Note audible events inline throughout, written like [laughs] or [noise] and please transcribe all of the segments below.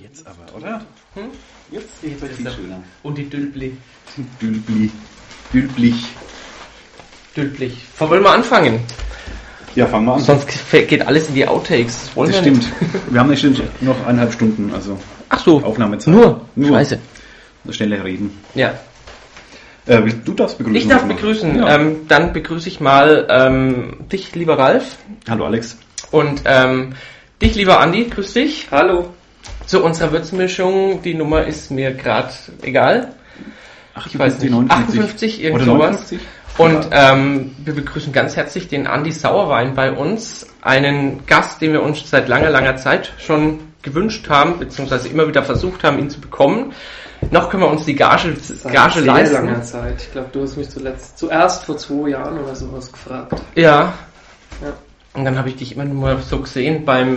Jetzt aber, oder? Hm? Jetzt ist es viel schöner. Und die Dülpli. Dülbli. Dülblich. Dülplich. Wo wollen wir anfangen? Ja, fangen wir an. Sonst geht alles in die Outtakes. Das wollen das wir stimmt. Wir haben nicht stimmt noch eineinhalb Stunden, also Ach so. Aufnahmezeit. Nur? Nur. Scheiße. Schneller reden. Ja. Äh, willst- du darfst begrüßen. Ich darf begrüßen. Ja. Ähm, dann begrüße ich mal ähm, dich, lieber Ralf. Hallo Alex. Und ähm, dich, lieber Andi. Grüß dich. Hallo. Zu unserer Würzmischung. Die Nummer ist mir gerade egal. Ich weiß nicht. 58, irgend sowas. 59? Und ähm, wir begrüßen ganz herzlich den Andi Sauerwein bei uns, einen Gast, den wir uns seit langer, langer Zeit schon gewünscht haben, beziehungsweise immer wieder versucht haben, ihn zu bekommen. Noch können wir uns die Gage, Gage sehr leisten. langer Zeit. Ich glaube, du hast mich zuletzt, zuerst vor zwei Jahren oder sowas gefragt. Ja. Und dann habe ich dich immer nur so gesehen, beim,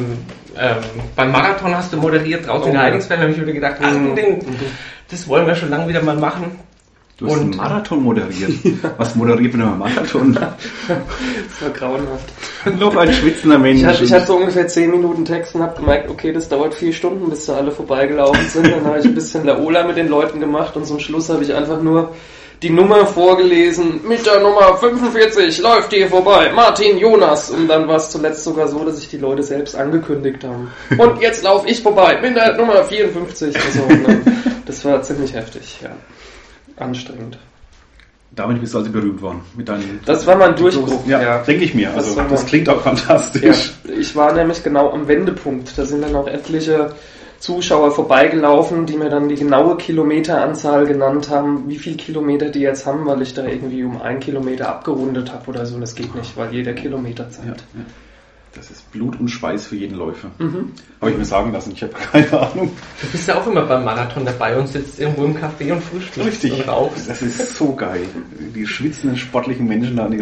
ähm, beim Marathon hast du moderiert draußen in Oh. Heidingsfeld, habe ich wieder gedacht, ach, Mhm. den, das wollen wir schon lange wieder mal machen. Du hast Und- einen Marathon moderiert. [laughs] Was moderiert man einem Marathon? [laughs] Das war grauenhaft. Noch ein schwitzender Mensch. Ich hatte, ich hatte so ungefähr 10 Minuten Text und habe gemerkt, okay, das dauert vier Stunden, bis da alle vorbeigelaufen sind. Dann habe ich ein bisschen Laola mit den Leuten gemacht und zum Schluss habe ich einfach nur die Nummer vorgelesen. Mit der Nummer 45 läuft hier vorbei. Martin Jonas. Und dann war es zuletzt sogar so, dass sich die Leute selbst angekündigt haben. Und jetzt laufe ich vorbei mit der Nummer 54. Also, ne, das war ziemlich heftig, ja. Anstrengend. Damit bist du also berühmt worden. Mit deinen Das war mein Durchbruch. Ja, ja. denke ich mir. Das Also das klingt auch Ja, fantastisch. ich war nämlich genau am Wendepunkt. Da sind dann auch etliche Zuschauer vorbeigelaufen, die mir dann die genaue Kilometeranzahl genannt haben, wie viel Kilometer die jetzt haben, weil ich da irgendwie um einen Kilometer abgerundet habe oder so. Das geht nicht, weil jeder Kilometer Ja, zählt. ja. Das ist Blut und Schweiß für jeden Läufer. Mhm. Habe ich mir sagen lassen. Ich habe [laughs] keine Ahnung. Du bist ja auch immer beim Marathon dabei und sitzt irgendwo im Café und frühstückst und rauchst. Das ist so geil. Die schwitzenden, sportlichen Menschen da an dir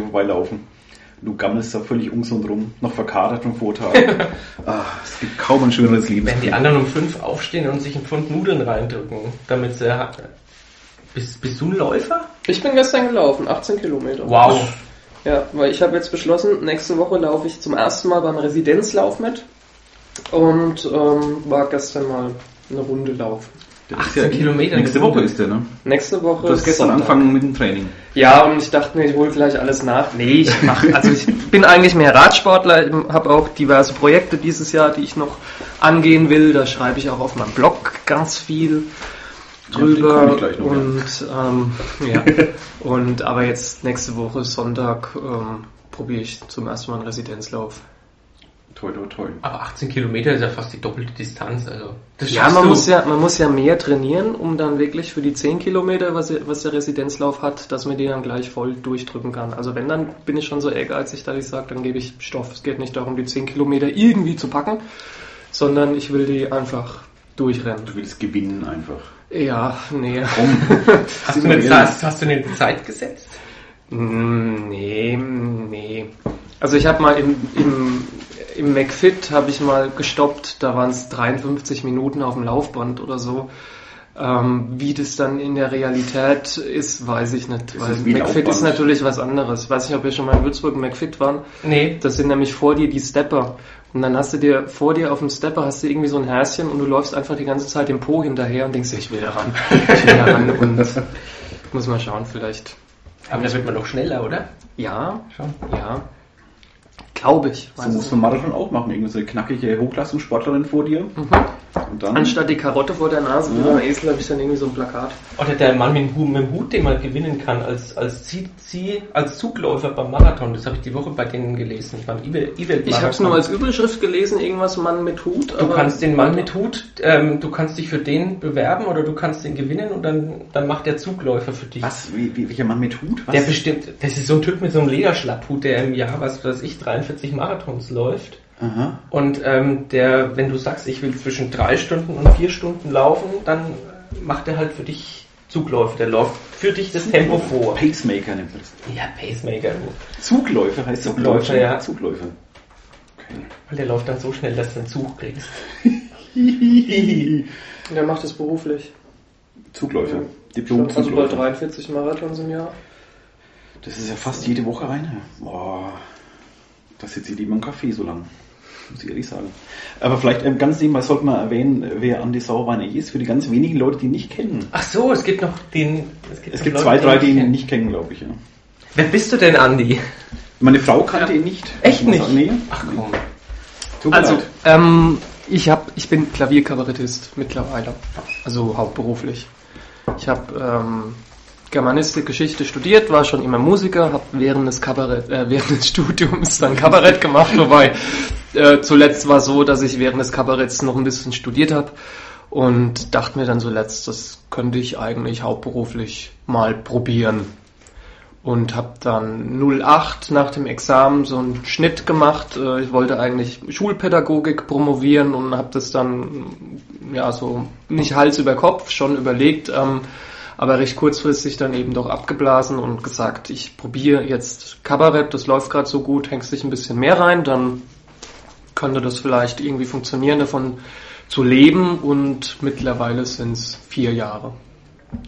Du gammelst da völlig ungesund rum, noch verkatert vom Vortag. [laughs] ah, es gibt kaum ein schöneres Leben. Wenn die anderen um fünf aufstehen und sich einen Pfund Nudeln reindrücken, damit sie... Bist, bist du ein Läufer? Ich bin gestern gelaufen, 18 Kilometer. Wow. Ja, weil ich habe jetzt beschlossen, nächste Woche laufe ich zum ersten Mal beim Residenzlauf mit und ähm, war gestern mal eine Runde laufen. Der ist 18 Kilometer. Nächste Woche ist der, ne? Nächste Woche Du hast ist gestern Sonntag. angefangen mit dem Training. Ja, und ich dachte mir, ich hole gleich alles nach. Nee, ich mache, also ich [laughs] bin eigentlich mehr Radsportler, habe auch diverse Projekte dieses Jahr, die ich noch angehen will. Da schreibe ich auch auf meinem Blog ganz viel Ja, drüber. ja. und ähm, ja. [laughs] und aber jetzt nächste Woche Sonntag ähm, probiere ich zum ersten Mal einen Residenzlauf. Toi, toi, toi. Aber 18 Kilometer ist ja fast die doppelte Distanz. Also das Ja, man du. muss ja, man muss ja mehr trainieren, um dann wirklich für die 10 Kilometer, was, was der Residenzlauf hat, dass man die dann gleich voll durchdrücken kann. Also wenn, dann bin ich schon so ehrgeizig, dass ich sage, dann gebe ich Stoff. Es geht nicht darum, die 10 Kilometer irgendwie zu packen, sondern ich will die einfach durchrennen. Du willst gewinnen einfach. Ja, nee. Komm. [laughs] Hast du, eine. Zeit, hast du eine Zeit gesetzt? Mm, Nee, nee. Also ich habe mal im, im, im McFit habe ich mal gestoppt, da waren es 53 Minuten auf dem Laufband oder so. Ähm, wie das dann in der Realität ist, weiß ich nicht. Das weil ist McFit Laufband. ist natürlich was anderes. Ich weiß nicht, ob ihr schon mal in Würzburg im McFit waren. Nee. Das sind nämlich vor dir die Stepper. Und dann hast du dir vor dir auf dem Stepper hast du irgendwie so ein Häschen und du läufst einfach die ganze Zeit dem Po hinterher und denkst, dir, ich will da ran. [laughs] Ich will da ran und muss mal schauen, vielleicht. Aber da wird man doch schneller, oder? Ja, Schon. ja. Glaube ich. So Weiß muss ich man Marathon auch machen. Irgendwie so eine knackige Hochleistungssportlerin vor dir. Mhm. Und dann. Anstatt die Karotte vor der Nase wie Ja. beim Esel habe ich dann irgendwie so ein Plakat. Oder der Mann mit dem Hut, mit dem Hut den man gewinnen kann als, als, als Zugläufer beim Marathon. Das habe ich die Woche bei denen gelesen, beim Ich habe es nur als Überschrift gelesen, irgendwas Mann mit Hut. Du kannst den Mann mit Hut, ähm, du kannst dich für den bewerben oder du kannst den gewinnen und dann, dann macht der Zugläufer für dich. was? Wie, wie, welcher Mann mit Hut? Was? Der bestimmt, das ist so ein Typ mit so einem Lederschlapphut, der im Jahr, was weiß ich, 43 Marathons läuft. Aha. Und ähm, der, wenn du sagst, ich will zwischen drei Stunden und vier Stunden laufen, dann macht er halt für dich Zugläufe. Der läuft für dich das Tempo vor. Pacemaker nennt man das. Ja, Pacemaker, du. Zugläufer heißt. Zugläufer, ja. Zugläufer. Okay. Weil der läuft dann so schnell, dass du einen Zug kriegst. [laughs] Der macht es beruflich. Zugläufer. Diplom Also bei Zugläufer. 43 Marathons im Jahr. Das ist ja fast jede Woche eine. Boah. Da sitze ich lieber im Café so lang. muss ich ehrlich sagen. Aber vielleicht ähm, ganz nebenbei sollte man erwähnen, wer Andi Sauerwein eigentlich ist, für die ganz wenigen Leute, die ihn nicht kennen. Ach so, es gibt noch den. Es gibt, es gibt zwei, drei, die ihn nicht kennen, glaube ich. Ja. Wer bist du denn, Andi? Meine Frau kannte ihn nicht. Echt nicht? Sagen, nee. Ach komm. Tut also, ähm, ich, hab, ich bin Klavierkabarettist mittlerweile. Also hauptberuflich. Ich habe ähm, Germanistik, Geschichte studiert, war schon immer Musiker, habe während des Kabarett, äh, während des Studiums dann Kabarett gemacht, wobei äh, zuletzt war so, dass ich während des Kabaretts noch ein bisschen studiert habe und dachte mir dann zuletzt, das könnte ich eigentlich hauptberuflich mal probieren und habe dann 08 nach dem Examen so einen Schnitt gemacht. Äh, ich wollte eigentlich Schulpädagogik promovieren und habe das dann ja so nicht Hals über Kopf schon überlegt, ähm, aber recht kurzfristig dann eben doch abgeblasen und gesagt, ich probiere jetzt Kabarett, das läuft gerade so gut, hängst dich ein bisschen mehr rein, dann könnte das vielleicht irgendwie funktionieren, davon zu leben und mittlerweile sind es vier Jahre,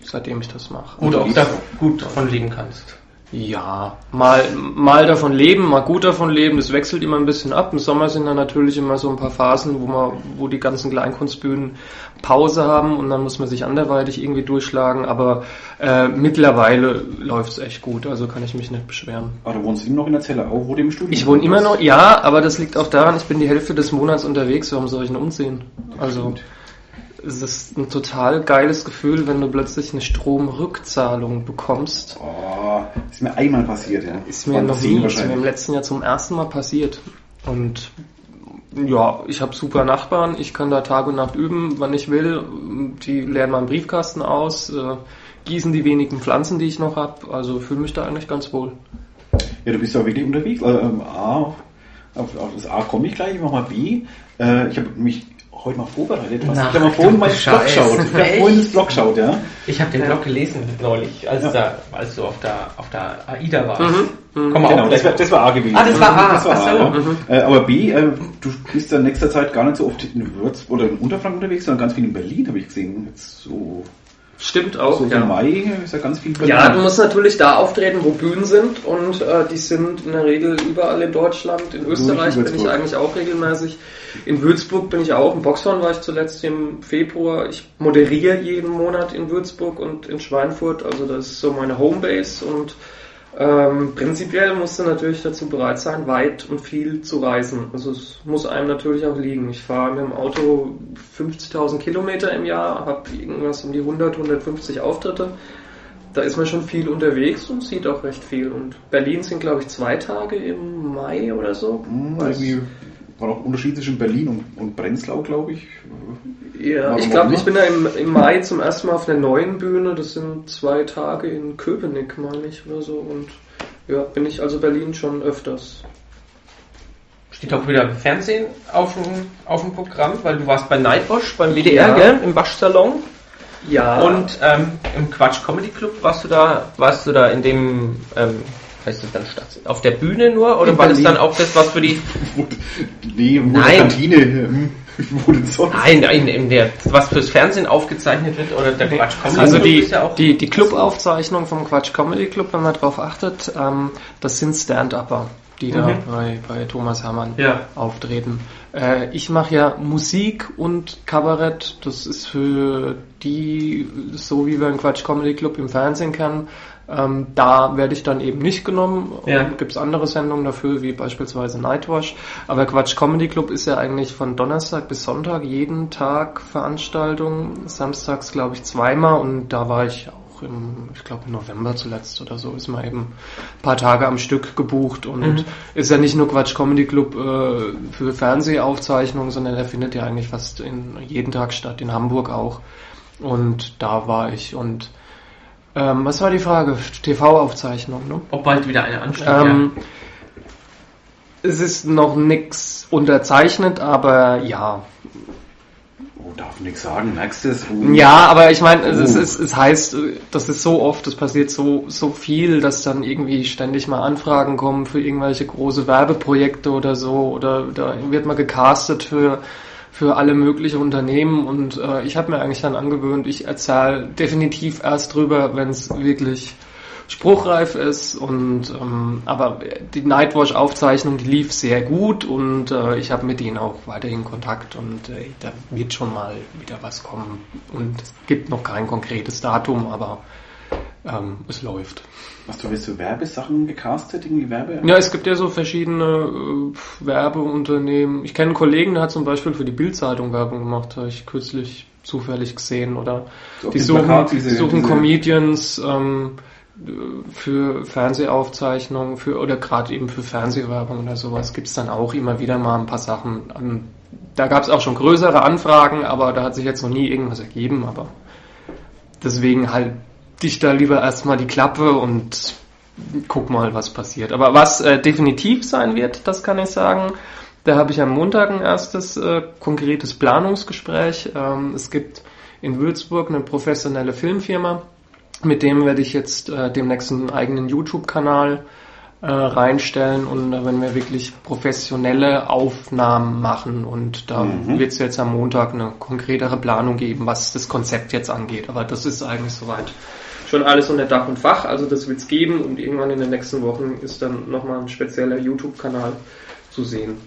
seitdem ich das mache. Und auch da gut davon leben kannst. Ja, mal, mal davon leben, mal gut davon leben, das wechselt immer ein bisschen ab. Im Sommer sind dann natürlich immer so ein paar Phasen, wo man, wo die ganzen Kleinkunstbühnen Pause haben und dann muss man sich anderweitig irgendwie durchschlagen, aber äh, mittlerweile läuft's echt gut, also kann ich mich nicht beschweren. Aber du wohnst immer noch in der Zelle auch, wo du im Studio Ich wohne immer noch, ja, aber das liegt auch daran, ich bin die Hälfte des Monats unterwegs, warum soll ich denn umziehen? Also. Stimmt es ist ein total geiles Gefühl, wenn du plötzlich eine Stromrückzahlung bekommst. Oh, ist mir einmal passiert, ja. Ist mir noch nie, ist mir im letzten Jahr zum ersten Mal passiert. Und ja, ich habe super Nachbarn, ich kann da Tag und Nacht üben, wann ich will. Die leeren meinen Briefkasten aus, äh, gießen die wenigen Pflanzen, die ich noch habe. Also fühle mich da eigentlich ganz wohl. Ja, du bist ja wirklich unterwegs. Also, ähm, A, auf, auf das A komme ich gleich, ich mach mal B. Äh, ich habe mich heute mal vorbereitet was. Nach ich habe mal vorhin meinen Blog geschaut. Ich habe vorhin das Blog geschaut, ja. Ich habe den Blog gelesen neulich, als, ja. da, als du auf der, auf der AIDA warst. Mhm. Mhm. Komm genau, das war, das war A gewesen. Ah, das war A. Das war A, ja. mhm. äh, aber B, äh, du bist in nächster Zeit gar nicht so oft in Würzburg oder in Unterfranken unterwegs, sondern ganz viel in Berlin, habe ich gesehen. Jetzt so Stimmt auch. So ja. im Mai ist ja ganz viel Berlin. Ja, du musst natürlich da auftreten, wo Bühnen sind und äh, die sind in der Regel überall in Deutschland. In Österreich bin ich eigentlich auch regelmäßig. In Würzburg bin ich auch. In Boxhorn war ich zuletzt im Februar. Ich moderiere jeden Monat in Würzburg und in Schweinfurt. Also das ist so meine Homebase und ähm, prinzipiell musst du natürlich dazu bereit sein, weit und viel zu reisen. Also es muss einem natürlich auch liegen. Ich fahre mit dem Auto 50.000 Kilometer im Jahr, habe irgendwas um die 100, 150 Auftritte. Da ist man schon viel unterwegs und sieht auch recht viel. Und Berlin sind, glaube ich, zwei Tage im Mai oder so. Hm, irgendwie war noch Unterschied zwischen Berlin und, und Prenzlau, glaube ich. Ja, ich glaube, ich bin da im, im Mai zum ersten Mal auf einer neuen Bühne. Das sind zwei Tage in Köpenick, meine ich, oder so. Und ja, bin ich also Berlin schon öfters. Steht auch wieder Fernsehen auf dem, auf dem Programm, weil du warst bei Nightwash, beim WDR, ja. gell? Im Waschsalon. Ja. Und ähm, im Quatsch Comedy Club warst du da, warst du da in dem ähm, heißt das dann Stadt? Auf der Bühne nur? Oder in war Berlin. das dann auch das, was für die. [laughs] nee, wo nein. Kantine. Hm, [laughs] wo denn sonst? Nein, nein, in der, was fürs Fernsehen aufgezeichnet wird oder der Quatsch Comedy Also die, ja die, die Clubaufzeichnung vom Quatsch Comedy Club, wenn man darauf achtet, ähm, das sind Stand-Upper, die mhm. da bei, bei Thomas Hermann ja. auftreten. Äh, ich mache ja Musik und Kabarett. Das ist für die, so wie wir einen Quatsch Comedy Club im Fernsehen kennen, ähm, da werde ich dann eben nicht genommen. Ja. Gibt es andere Sendungen dafür, wie beispielsweise Nightwash. Aber Quatsch Comedy Club ist ja eigentlich von Donnerstag bis Sonntag jeden Tag Veranstaltung. Samstags glaube ich zweimal und da war ich auch im, ich glaube im November zuletzt oder so, ist man eben ein paar Tage am Stück gebucht und mhm. ist ja nicht nur Quatsch Comedy Club äh, für Fernsehaufzeichnungen, sondern der findet ja eigentlich fast in jeden Tag statt, in Hamburg auch. Und da war ich und ähm, was war die Frage? TV-Aufzeichnung, ne? Ob bald wieder eine ansteht, ähm, ja. Es ist noch nichts unterzeichnet, aber ja. Oh, darf nichts sagen, merkst du es? Uh. Ja, aber ich meine, es, uh. es, es heißt, das ist so oft, es passiert so, so viel, dass dann irgendwie ständig mal Anfragen kommen für irgendwelche große Werbeprojekte oder so, oder da wird mal gecastet für für alle möglichen Unternehmen. Und äh, ich habe mir eigentlich dann angewöhnt, ich erzähle definitiv erst drüber, wenn es wirklich spruchreif ist. Und ähm, aber die Nightwatch-Aufzeichnung, die lief sehr gut. Und äh, ich habe mit ihnen auch weiterhin Kontakt. Und äh, da wird schon mal wieder was kommen. Und es gibt noch kein konkretes Datum, aber ähm, es läuft. Hast du jetzt so Werbesachen gecastet, irgendwie Werbe? Ja, es gibt ja so verschiedene äh, Werbeunternehmen. Ich kenne einen Kollegen, der hat zum Beispiel für die Bildzeitung Werbung gemacht, habe ich kürzlich zufällig gesehen. Oder So die suchen, Plakat diese- suchen diese- Comedians ähm, für Fernsehaufzeichnungen für oder gerade eben für Fernsehwerbung oder sowas gibt's dann auch immer wieder mal ein paar Sachen. Ähm, da gab's auch schon größere Anfragen, aber da hat sich jetzt noch nie irgendwas ergeben. Aber deswegen halt dich da lieber erstmal die Klappe und guck mal, was passiert. Aber was äh, definitiv sein wird, das kann ich sagen. Da habe ich am Montag ein erstes äh, konkretes Planungsgespräch. Ähm, es gibt in Würzburg eine professionelle Filmfirma, mit dem werde ich jetzt äh, demnächst einen eigenen YouTube-Kanal äh, reinstellen und da werden wir wirklich professionelle Aufnahmen machen und da Mhm. wird es jetzt am Montag eine konkretere Planung geben, was das Konzept jetzt angeht. Aber das ist eigentlich soweit schon alles unter Dach und Fach, also das wird es geben und irgendwann in den nächsten Wochen ist dann nochmal ein spezieller YouTube-Kanal zu sehen.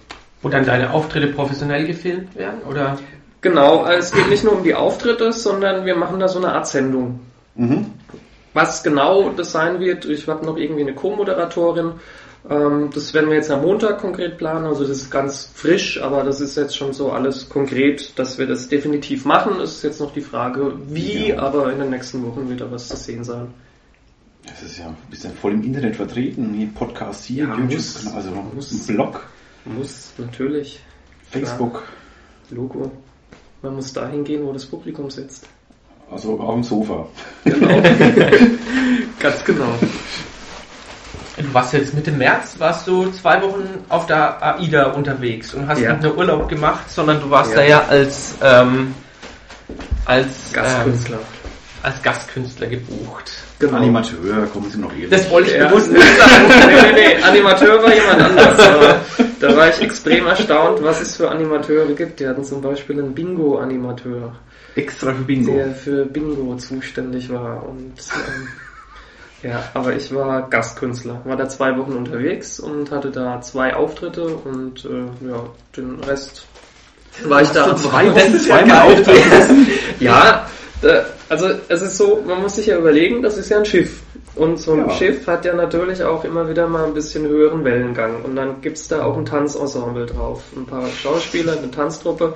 Wo dann deine Auftritte professionell gefilmt werden? Oder? Genau, also es geht nicht nur um die Auftritte, sondern wir machen da so eine Art Sendung. Mhm. Was genau das sein wird, ich habe noch irgendwie eine Co-Moderatorin. Ähm, das werden wir jetzt am Montag konkret planen. Also das ist ganz frisch, aber das ist jetzt schon so alles konkret, dass wir das definitiv machen. Es ist jetzt noch die Frage, wie, Ja. aber in den nächsten Wochen wird da was zu sehen sein. Das ist ja, bist ja voll im Internet vertreten. Hier Podcast hier, Ja, YouTube, muss. also Muss. ein Blog, Muss, natürlich. Facebook, Logo. Man muss dahin gehen, wo das Publikum sitzt. also auf dem Sofa. Genau. [laughs] Ganz genau. Du warst jetzt Mitte März, warst du zwei Wochen auf der AIDA unterwegs und hast Ja. nicht nur Urlaub gemacht, sondern du warst Ja. da ja als, ähm, als, Gastkünstler. Ähm, als Gastkünstler gebucht. Genau. Animateur, kommen Sie noch eher. Das wollte ich Ja. bewusst nicht sagen. [laughs] nee, nee, nee, Animateur war jemand anders. Aber [laughs] da war ich extrem erstaunt, was es für Animateure gibt. Die hatten zum Beispiel einen Bingo-Animateur, extra für Bingo. der für Bingo zuständig war. Und ähm, ja, aber ich war Gastkünstler, war da zwei Wochen unterwegs und hatte da zwei Auftritte und äh, ja, den Rest war ich da. zwei Wochen zweimal auftreten. [laughs] Ja, da, also es ist so, man muss sich ja überlegen, das ist ja ein Schiff. Und so ein Ja. Schiff hat ja natürlich auch immer wieder mal ein bisschen höheren Wellengang. Und dann gibt's da auch ein Tanzensemble drauf. Ein paar Schauspieler, eine Tanztruppe.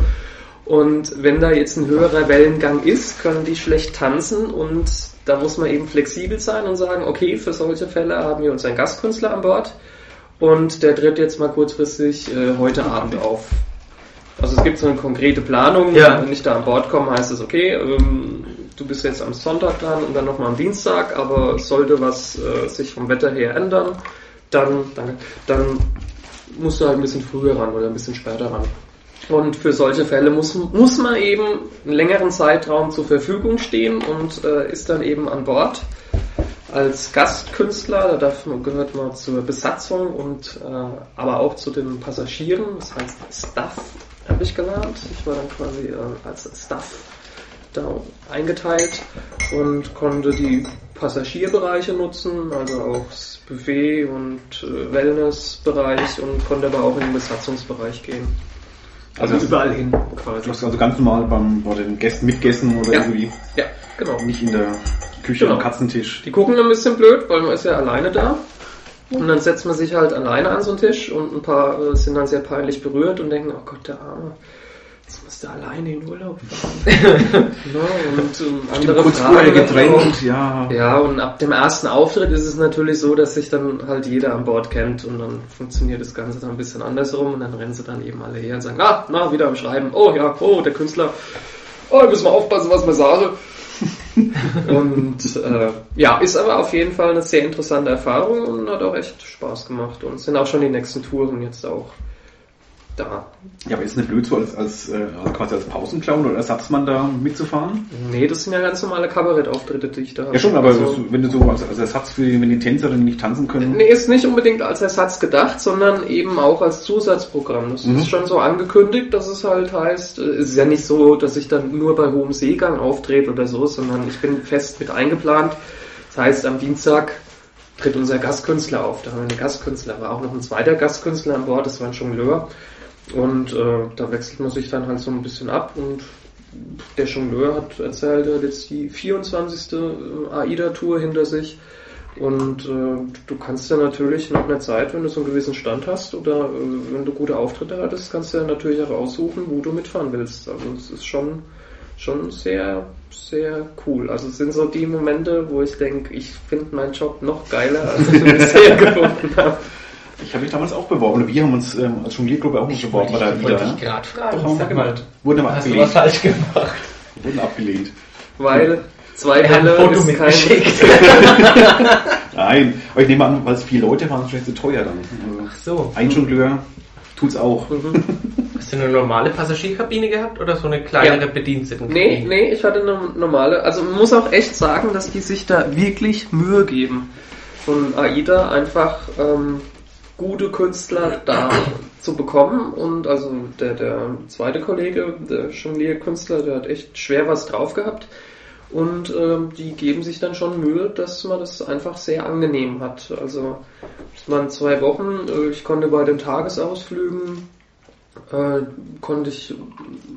Und wenn da jetzt ein höherer Wellengang ist, können die schlecht tanzen und da muss man eben flexibel sein und sagen, okay, für solche Fälle haben wir uns einen Gastkünstler an Bord und der tritt jetzt mal kurzfristig äh, heute Abend auf. Also es gibt so eine konkrete Planung. Ja. Wenn ich da an Bord komme, heißt es, okay, ähm, du bist jetzt am Sonntag dran und dann nochmal am Dienstag, aber sollte was äh, sich vom Wetter her ändern, dann, dann, dann musst du halt ein bisschen früher ran oder ein bisschen später ran. Und für solche Fälle muss, muss man eben einen längeren Zeitraum zur Verfügung stehen und äh, ist dann eben an Bord als Gastkünstler. Da darf gehört man zur Besatzung und äh, aber auch zu den Passagieren. Das heißt Staff habe ich gelernt. Ich war dann quasi äh, als Staff da eingeteilt und konnte die Passagierbereiche nutzen, also auch das Buffet und äh, Wellnessbereich und konnte aber auch in den Besatzungsbereich gehen. Also Also überall hin Du quasi. hast also ganz normal beim, bei den Gästen mitgegessen oder Ja. irgendwie Ja, genau. nicht in der Küche Genau. am Katzentisch. Die gucken ein bisschen blöd, weil man ist ja alleine da. Und dann setzt man sich halt alleine an so einen Tisch und ein paar äh, sind dann sehr peinlich berührt und denken, oh Gott, der Arme, jetzt muss der alleine in Urlaub fahren. [laughs] no, und ähm, andere kurz fragen ja. Ja, und ab dem ersten Auftritt ist es natürlich so, dass sich dann halt jeder an Bord kennt und dann funktioniert das Ganze dann ein bisschen andersrum und dann rennen sie dann eben alle her und sagen, ah, na, wieder am Schreiben, oh ja, oh, der Künstler, oh, müssen wir aufpassen, was wir sagen. [laughs] Und äh, ja, ist aber auf jeden Fall eine sehr interessante Erfahrung und hat auch echt Spaß gemacht. Und sind auch schon die nächsten Touren jetzt auch da. Ja, aber ist es nicht blöd so als, als, äh, also quasi als Pausenclown oder Ersatzmann da mitzufahren? Nee, das sind ja ganz normale Kabarettauftritte, die ich da habe. Ja schon, aber Also- so, wenn du so als, als Ersatz für wenn die Tänzerinnen nicht tanzen können. Nee, ist nicht unbedingt als Ersatz gedacht, sondern eben auch als Zusatzprogramm. Das Mhm. ist schon so angekündigt, dass es halt heißt, äh, es ist ja nicht so, dass ich dann nur bei hohem Seegang auftrete oder so, sondern ich bin fest mit eingeplant. Das heißt, am Dienstag tritt unser Gastkünstler auf. Da haben wir einen Gastkünstler, war auch noch ein zweiter Gastkünstler an Bord, das war ein Jongleur. Und äh, da wechselt man sich dann halt so ein bisschen ab und der Jongleur hat erzählt, er hat jetzt die 24. AIDA-Tour hinter sich. Und äh, du kannst ja natürlich nach einer Zeit, wenn du so einen gewissen Stand hast oder äh, wenn du gute Auftritte hattest, kannst du ja natürlich auch aussuchen, wo du mitfahren willst. Also es ist schon, schon sehr, sehr cool. Also es sind so die Momente, wo ich denke, ich finde meinen Job noch geiler, als ich ihn bisher [laughs] gefunden habe. Ich habe mich damals auch beworben. Wir haben uns ähm, als Jongliergruppe auch noch beworben. ich, wollte Liga. ich gerade fragen. Doch, Sag mal, gemacht. Wurden aber hast du was abgelehnt. falsch gemacht? Wurden abgelehnt. Weil zwei Bälle Foto ist kein... mitgeschickt. [laughs] Nein, aber ich nehme an, weil es vier Leute waren, ist vielleicht zu teuer dann. Also, So. ein Jongleur tut's auch. [laughs] Hast du eine normale Passagierkabine gehabt oder so eine kleinere Ja. Bedienstetenkabine? Nee, nee, ich hatte eine normale. Also man muss auch echt sagen, dass die sich da wirklich Mühe geben. Von AIDA einfach ähm, gute Künstler da zu bekommen. Und also der, der zweite Kollege, der Jonglier-Künstler, der hat echt schwer was drauf gehabt. Und ähm, die geben sich dann schon Mühe, dass man das einfach sehr angenehm hat. Also es waren zwei Wochen, äh, ich konnte bei den Tagesausflügen äh, konnte ich,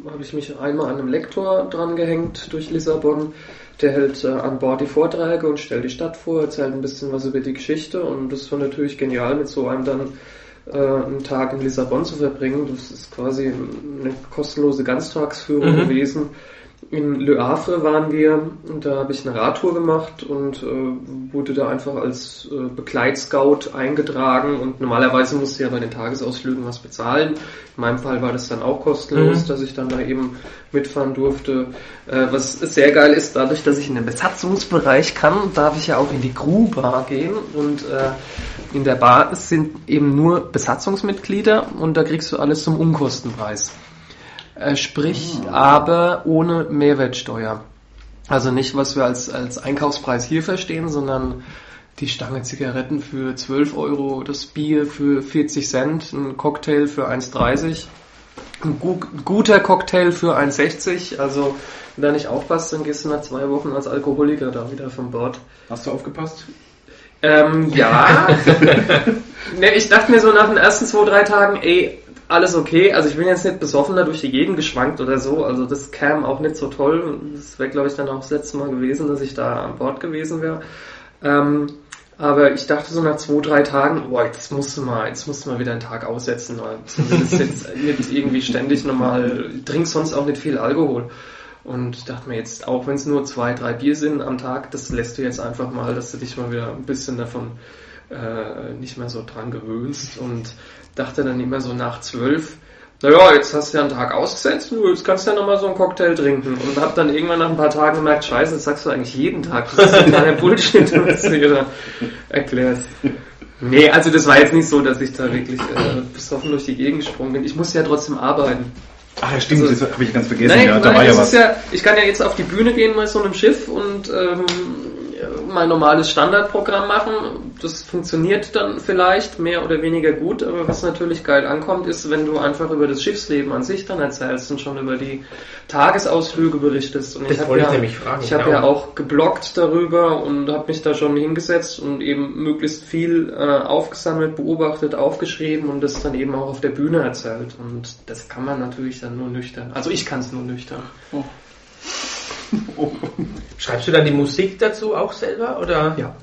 habe ich mich einmal an einem Lektor dran gehängt durch Lissabon. Der hält äh, an Bord die Vorträge und stellt die Stadt vor, erzählt ein bisschen was über die Geschichte und das war natürlich genial, mit so einem dann äh, einen Tag in Lissabon zu verbringen. Das ist quasi eine kostenlose Ganztagsführung Mhm. gewesen. In Le Havre waren wir und da habe ich eine Radtour gemacht und äh, wurde da einfach als äh, Begleitscout eingetragen und normalerweise musste ich ja bei den Tagesausflügen was bezahlen. In meinem Fall war das dann auch kostenlos, Mhm. dass ich dann da eben mitfahren durfte. Äh, was sehr geil ist, dadurch, dass ich in den Besatzungsbereich kann, darf ich ja auch in die Crewbar gehen und äh, in der Bar sind eben nur Besatzungsmitglieder und da kriegst du alles zum Unkostenpreis. Äh, sprich, aber ohne Mehrwertsteuer. Also nicht, was wir als, als Einkaufspreis hier verstehen, sondern die Stange Zigaretten für 12 Euro, das Bier für 40 Cent, ein Cocktail für 1,30, ein gu guter Cocktail für 1,60. Also wenn du da nicht aufpasst, dann gehst du nach zwei Wochen als Alkoholiker da wieder von Bord. Hast du aufgepasst? Ähm, ja. [laughs] ne, ich dachte mir so nach den ersten zwei, drei Tagen, ey, alles okay. Also ich bin jetzt nicht besoffen da durch die Gegend geschwankt oder so. Also das kam auch nicht so toll. Das wäre, glaube ich, dann auch das letzte Mal gewesen, dass ich da an Bord gewesen wäre. Ähm, aber ich dachte so nach zwei, drei Tagen, boah, jetzt musst du mal, jetzt musst du mal wieder einen Tag aussetzen, zumindest jetzt [laughs] nicht irgendwie ständig nochmal, trink sonst auch nicht viel Alkohol. Und ich dachte mir jetzt, auch wenn es nur zwei, drei Bier sind am Tag, das lässt du jetzt einfach mal, dass du dich mal wieder ein bisschen davon äh, nicht mehr so dran gewöhnst und dachte dann immer so nach zwölf, naja, jetzt hast du ja einen Tag ausgesetzt, du, jetzt kannst du ja nochmal so einen Cocktail trinken. Und hab dann irgendwann nach ein paar Tagen gemerkt, scheiße, das sagst du eigentlich jeden Tag. Das ist totaler Bullshit, [laughs] was du dir da erklärst. Nee, also das war jetzt nicht so, dass ich da wirklich äh, besoffen durch die Gegend gesprungen bin. Ich musste ja trotzdem arbeiten. Ach ja, stimmt, Also- das habe ich ganz vergessen. Nein, ja, da nein, war ja was. ja, ich kann ja jetzt auf die Bühne gehen bei so einem Schiff und ähm, mein normales Standardprogramm machen. Das funktioniert dann vielleicht mehr oder weniger gut, aber was natürlich geil ankommt, ist, wenn du einfach über das Schiffsleben an sich dann erzählst und schon über die Tagesausflüge berichtest. Und Das hab wollte ja, ich nämlich fragen, Ich habe genau. ja auch gebloggt darüber und habe mich da schon hingesetzt und eben möglichst viel äh, aufgesammelt, beobachtet, aufgeschrieben und das dann eben auch auf der Bühne erzählt. Und das kann man natürlich dann nur nüchtern. Also ich kann es nur nüchtern. [laughs] Schreibst du dann die Musik dazu auch selber oder? Ja.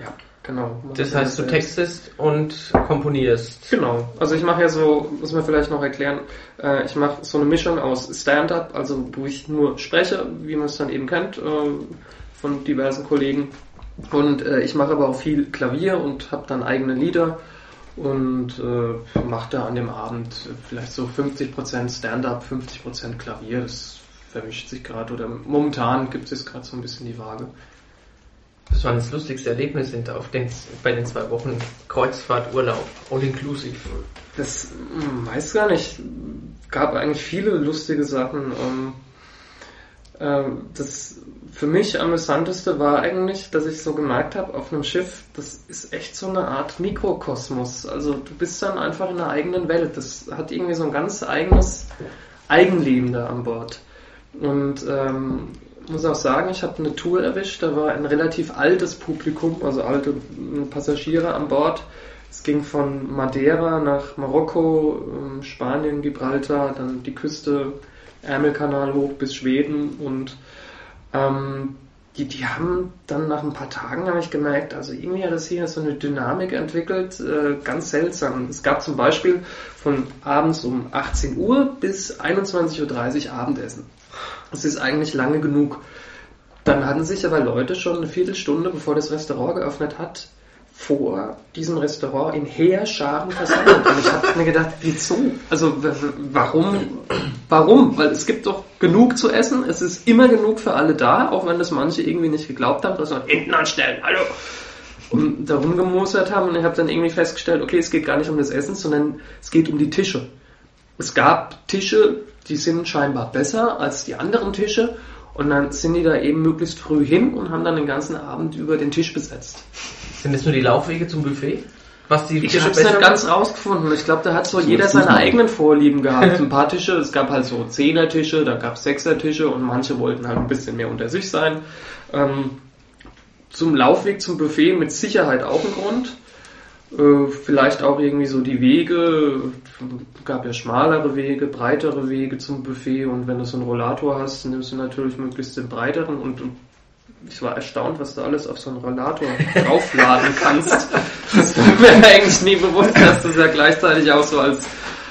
Ja, genau. Das heißt, du textest und komponierst. Genau. Also ich mache ja so, muss man vielleicht noch erklären, äh, ich mache so eine Mischung aus Stand-up, also wo ich nur spreche, wie man es dann eben kennt, äh, von diversen Kollegen. Und äh, ich mache aber auch viel Klavier und habe dann eigene Lieder und äh, mache da an dem Abend vielleicht so 50% Stand-up, 50% Klavier. Das vermischt sich gerade oder momentan gibt es gerade so ein bisschen die Waage. Was war das lustigste Erlebnis hinter auf den, bei den zwei Wochen Kreuzfahrt, Urlaub, all inclusive? Das hm, weiß gar nicht. Gab eigentlich viele lustige Sachen. Ähm, ähm, das für mich amüsanteste war eigentlich, dass ich so gemerkt habe, auf einem Schiff, das ist echt so eine Art Mikrokosmos. Also du bist dann einfach in einer eigenen Welt. Das hat irgendwie so ein ganz eigenes Eigenleben da an Bord. Und ähm, muss auch sagen, ich habe eine Tour erwischt, da war ein relativ altes Publikum, also alte Passagiere an Bord. Es ging von Madeira nach Marokko, ähm, Spanien, Gibraltar, dann die Küste, Ärmelkanal hoch bis Schweden und ähm, die, die haben dann nach ein paar Tagen, habe ich gemerkt, also irgendwie hat das hier so eine Dynamik entwickelt, äh, ganz seltsam. Es gab zum Beispiel von abends um 18 Uhr bis 21.30 Uhr Abendessen. Das ist eigentlich lange genug. Dann hatten sich aber Leute schon eine Viertelstunde, bevor das Restaurant geöffnet hat, vor diesem Restaurant in Heerscharen versammelt. Und ich habe mir gedacht, wieso? Also warum? Warum? Weil es gibt doch genug zu essen. Es ist immer genug für alle da, auch wenn das manche irgendwie nicht geglaubt haben, dass man hinten anstellen, hallo. Und da rumgemosert haben und ich habe dann irgendwie festgestellt, okay, es geht gar nicht um das Essen, sondern es geht um die Tische. Es gab Tische, die sind scheinbar besser als die anderen Tische und dann sind die da eben möglichst früh hin und haben dann den ganzen Abend über den Tisch besetzt. Sind das nur die Laufwege zum Buffet? Was die ich habe es nicht ganz rausgefunden. Ich glaube, da hat so jeder seine eigenen Vorlieben gehabt. [laughs] Ein paar Tische, es gab halt so Zehner-Tische, da gab es Sechser-Tische und manche wollten halt ein bisschen mehr unter sich sein. Ähm, zum Laufweg zum Buffet mit Sicherheit auch ein Grund. Äh, vielleicht auch irgendwie so die Wege, gab ja schmalere Wege, breitere Wege zum Buffet und wenn du so einen Rollator hast, nimmst du natürlich möglichst den breiteren und, ich war erstaunt, was du alles auf so einen Rollator [laughs] draufladen kannst. Das war mir eigentlich nie bewusst, dass das ja gleichzeitig auch so als,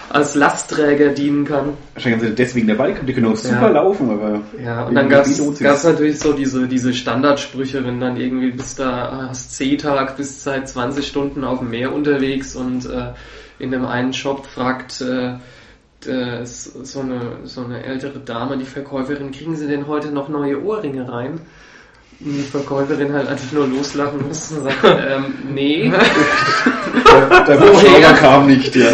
als Lastträger dienen kann. Wahrscheinlich sie deswegen dabei gehabt, die können auch super ja. laufen, aber. Ja, und dann gab es natürlich so diese, diese Standardsprüche, wenn dann irgendwie bis da hast C-Tag, bis seit 20 Stunden auf dem Meer unterwegs und äh, in dem einen Shop fragt, äh, so eine, so eine ältere Dame, die Verkäuferin, kriegen Sie denn heute noch neue Ohrringe rein? Die Verkäuferin halt einfach nur loslachen musste und sagte, [laughs] ähm, nee. [laughs] der der [laughs] Woher kam nicht, ja.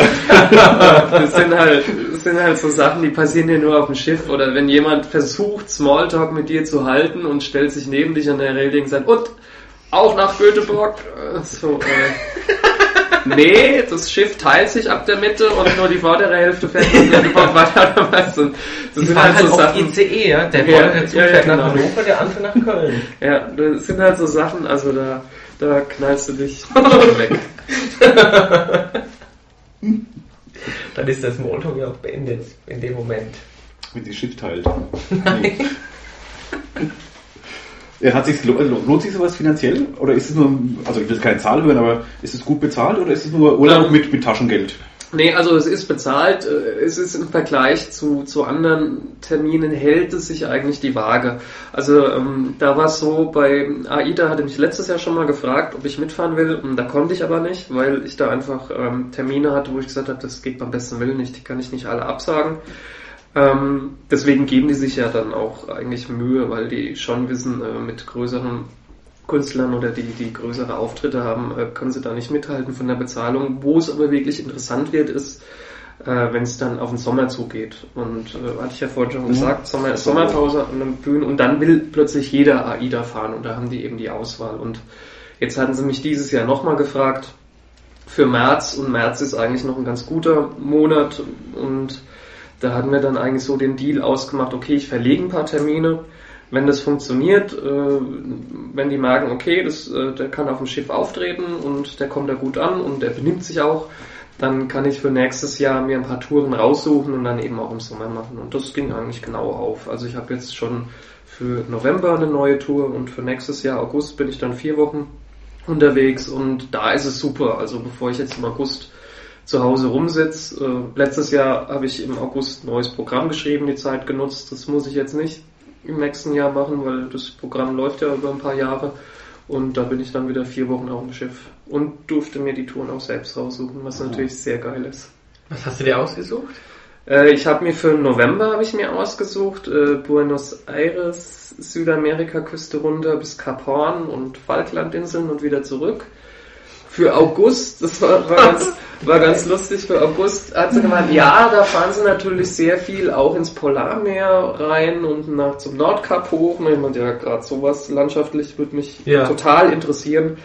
das, sind halt, das sind halt so Sachen, die passieren dir nur auf dem Schiff. Oder wenn jemand versucht, Smalltalk mit dir zu halten und stellt sich neben dich an der Reling und sagt, und auch nach Göteborg. So, äh, nee, das Schiff teilt sich ab der Mitte und nur die vordere Hälfte fährt in Göteborg weiter. [laughs] Das sind die halt, halt so Sachen. ICE, ja? Der vordere ja, Zug ja, fährt genau. nach Hannover, der andere nach Köln. Ja, das sind halt so Sachen, also da, da knallst du dich [laughs] weg. Dann ist das Smalltalk ja auch beendet in dem Moment. Mit die Schiff teilt. [laughs] Nein. Hat sich, lohnt sich sowas finanziell? Oder ist es nur, also ich will keine Zahl hören, aber ist es gut bezahlt oder ist es nur Urlaub mit, mit Taschengeld? Nee, also es ist bezahlt. Äh, es ist im Vergleich zu, zu anderen Terminen hält es sich eigentlich die Waage. Also ähm, da war es so, bei AIDA hatte mich letztes Jahr schon mal gefragt, ob ich mitfahren will. Und da konnte ich aber nicht, weil ich da einfach ähm, Termine hatte, wo ich gesagt habe, das geht beim besten Willen nicht, die kann ich nicht alle absagen. Ähm, deswegen geben die sich ja dann auch eigentlich Mühe, weil die schon wissen, äh, mit größeren Künstlern oder die, die größere Auftritte haben, äh, können sie da nicht mithalten von der Bezahlung. Wo es aber wirklich interessant wird, ist, äh, wenn es dann auf den Sommer zugeht. Und äh, hatte ich ja vorhin schon mhm. gesagt, Sommer ist Sommerpause an den Bühnen und dann will plötzlich jeder AIDA fahren und da haben die eben die Auswahl. Und jetzt hatten sie mich dieses Jahr nochmal gefragt für März und März ist eigentlich noch ein ganz guter Monat und da hatten wir dann eigentlich so den Deal ausgemacht, okay, ich verlege ein paar Termine. Wenn das funktioniert, äh, wenn die merken, okay, das, äh, der kann auf dem Schiff auftreten und der kommt da gut an und der benimmt sich auch, dann kann ich für nächstes Jahr mir ein paar Touren raussuchen und dann eben auch im Sommer machen. Und das ging eigentlich genau auf. Also ich habe jetzt schon für November eine neue Tour und für nächstes Jahr August bin ich dann vier Wochen unterwegs und da ist es super. Also bevor ich jetzt im August zu Hause rumsitze. Äh, letztes Jahr habe ich im August ein neues Programm geschrieben, die Zeit genutzt. Das muss ich jetzt nicht im nächsten Jahr machen, weil das Programm läuft ja über ein paar Jahre. Und da bin ich dann wieder vier Wochen auf dem Schiff und durfte mir die Touren auch selbst raussuchen, was natürlich sehr geil ist. Was hast du dir ausgesucht? Äh, ich habe mir für November habe ich mir ausgesucht äh, Buenos Aires, Südamerika Küste runter bis Kap Horn und Falklandinseln und wieder zurück für August, das war, war, ganz, war ganz lustig, für August hat sie gemeint, ja, da fahren sie natürlich sehr viel auch ins Polarmeer rein und nach zum Nordkap hoch. Und ich meinte, ja, gerade sowas landschaftlich würde mich ja. total interessieren.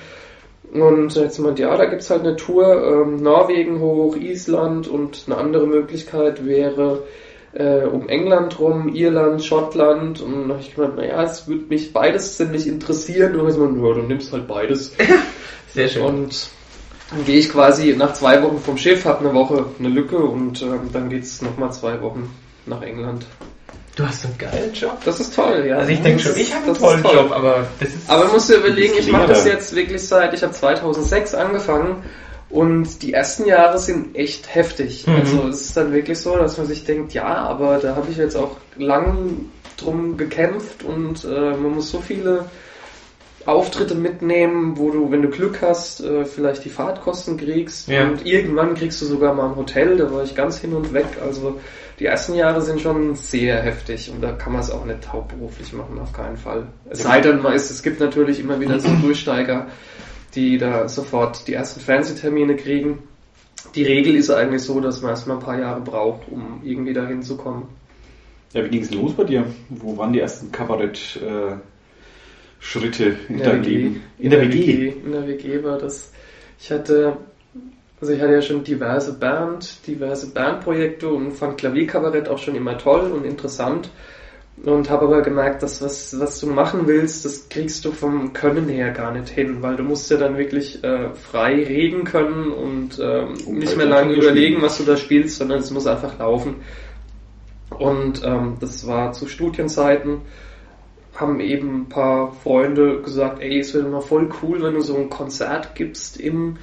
Und jetzt meint, ja, da gibt's halt eine Tour, ähm, Norwegen hoch, Island und eine andere Möglichkeit wäre äh, um England rum, Irland, Schottland und dann habe ich gemeint, naja, es würde mich beides ziemlich interessieren und ich so, ja, du nimmst halt beides. [laughs] Sehr schön. Und dann gehe ich quasi nach zwei Wochen vom Schiff, habe eine Woche eine Lücke und ähm, dann geht's nochmal zwei Wochen nach England. du hast einen geilen Job. Das ist toll, ja. Also ich denke schon, ich habe einen tollen toll. Job, aber das ist... Aber man muss dir überlegen, ich mache das jetzt wirklich seit, ich habe 2006 angefangen und die ersten Jahre sind echt heftig. Mhm. Also es ist dann wirklich so, dass man sich denkt, ja, aber da habe ich jetzt auch lang drum gekämpft und äh, man muss so viele Auftritte mitnehmen, wo du, wenn du Glück hast, äh, vielleicht die Fahrtkosten kriegst Ja. und irgendwann kriegst du sogar mal ein Hotel, da war ich ganz hin und weg. Also die ersten Jahre sind schon sehr heftig und da kann man es auch nicht hauptberuflich machen, auf keinen Fall. Es sei denn, man ist, es gibt natürlich immer wieder so [clears throat] Durchsteiger, die da sofort die ersten Fernsehtermine kriegen. Die Regel ist eigentlich so, dass man erstmal ein paar Jahre braucht, um irgendwie da hinzukommen. Ja, wie ging es los bei dir? Wo waren die ersten Kabarett-Schritte in, der deinem WG. Leben? In der WG? In der WG war das. Ich hatte, also ich hatte ja schon diverse Band, diverse Bandprojekte und fand Klavierkabarett auch schon immer toll und interessant. Und habe aber gemerkt, dass was, was du machen willst, das kriegst du vom Können her gar nicht hin, weil du musst ja dann wirklich äh, frei reden können und Und nicht halt mehr lange überlegen, spielen. was du da spielst, sondern es muss einfach laufen. Und ähm, das war zu Studienzeiten haben eben ein paar Freunde gesagt, ey, es wäre mal voll cool, wenn du so ein Konzert gibst im,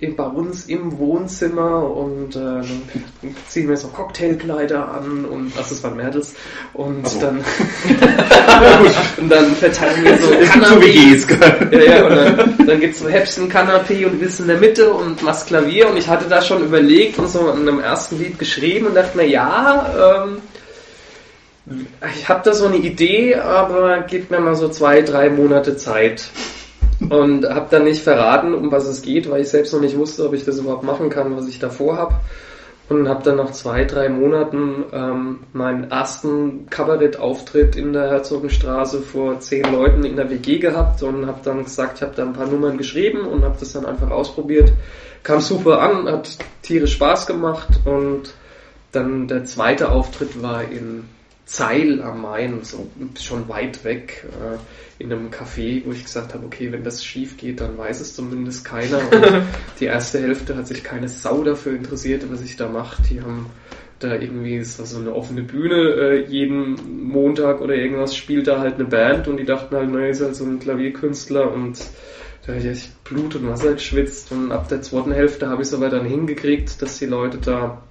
im bei uns im Wohnzimmer und äh, dann ziehen wir so Cocktailkleider an und ach, das waren Mädels und Ach so. dann [laughs] und dann verteilen wir so gell? Ja, ja, und dann, dann gibt's so Häppchen Kanapé und Wiss in der Mitte und machst Klavier und ich hatte da schon überlegt und so an einem ersten Lied geschrieben und dachte mir, ja, ähm, ich habe da so eine Idee, aber gib mir mal so zwei, drei Monate Zeit. Und habe dann nicht verraten, um was es geht, weil ich selbst noch nicht wusste, ob ich das überhaupt machen kann, was ich davor habe. Und habe dann nach zwei, drei Monaten ähm, meinen ersten Kabarettauftritt in der Herzogenstraße vor zehn Leuten in der WG gehabt und habe dann gesagt, ich habe da ein paar Nummern geschrieben und habe das dann einfach ausprobiert. Kam super an, hat tierisch Spaß gemacht und dann der zweite Auftritt war in Zeil am Main, so schon weit weg, äh, in einem Café, wo ich gesagt habe, okay, wenn das schief geht, dann weiß es zumindest keiner. [laughs] Und die erste Hälfte hat sich keine Sau dafür interessiert, was ich da mache. Die haben da irgendwie, es war so eine offene Bühne, äh, jeden Montag oder irgendwas spielt da halt eine Band und die dachten halt, naja, ist halt so ein Klavierkünstler und da habe ich echt Blut und Wasser geschwitzt und ab der zweiten Hälfte habe ich es aber dann hingekriegt, dass die Leute da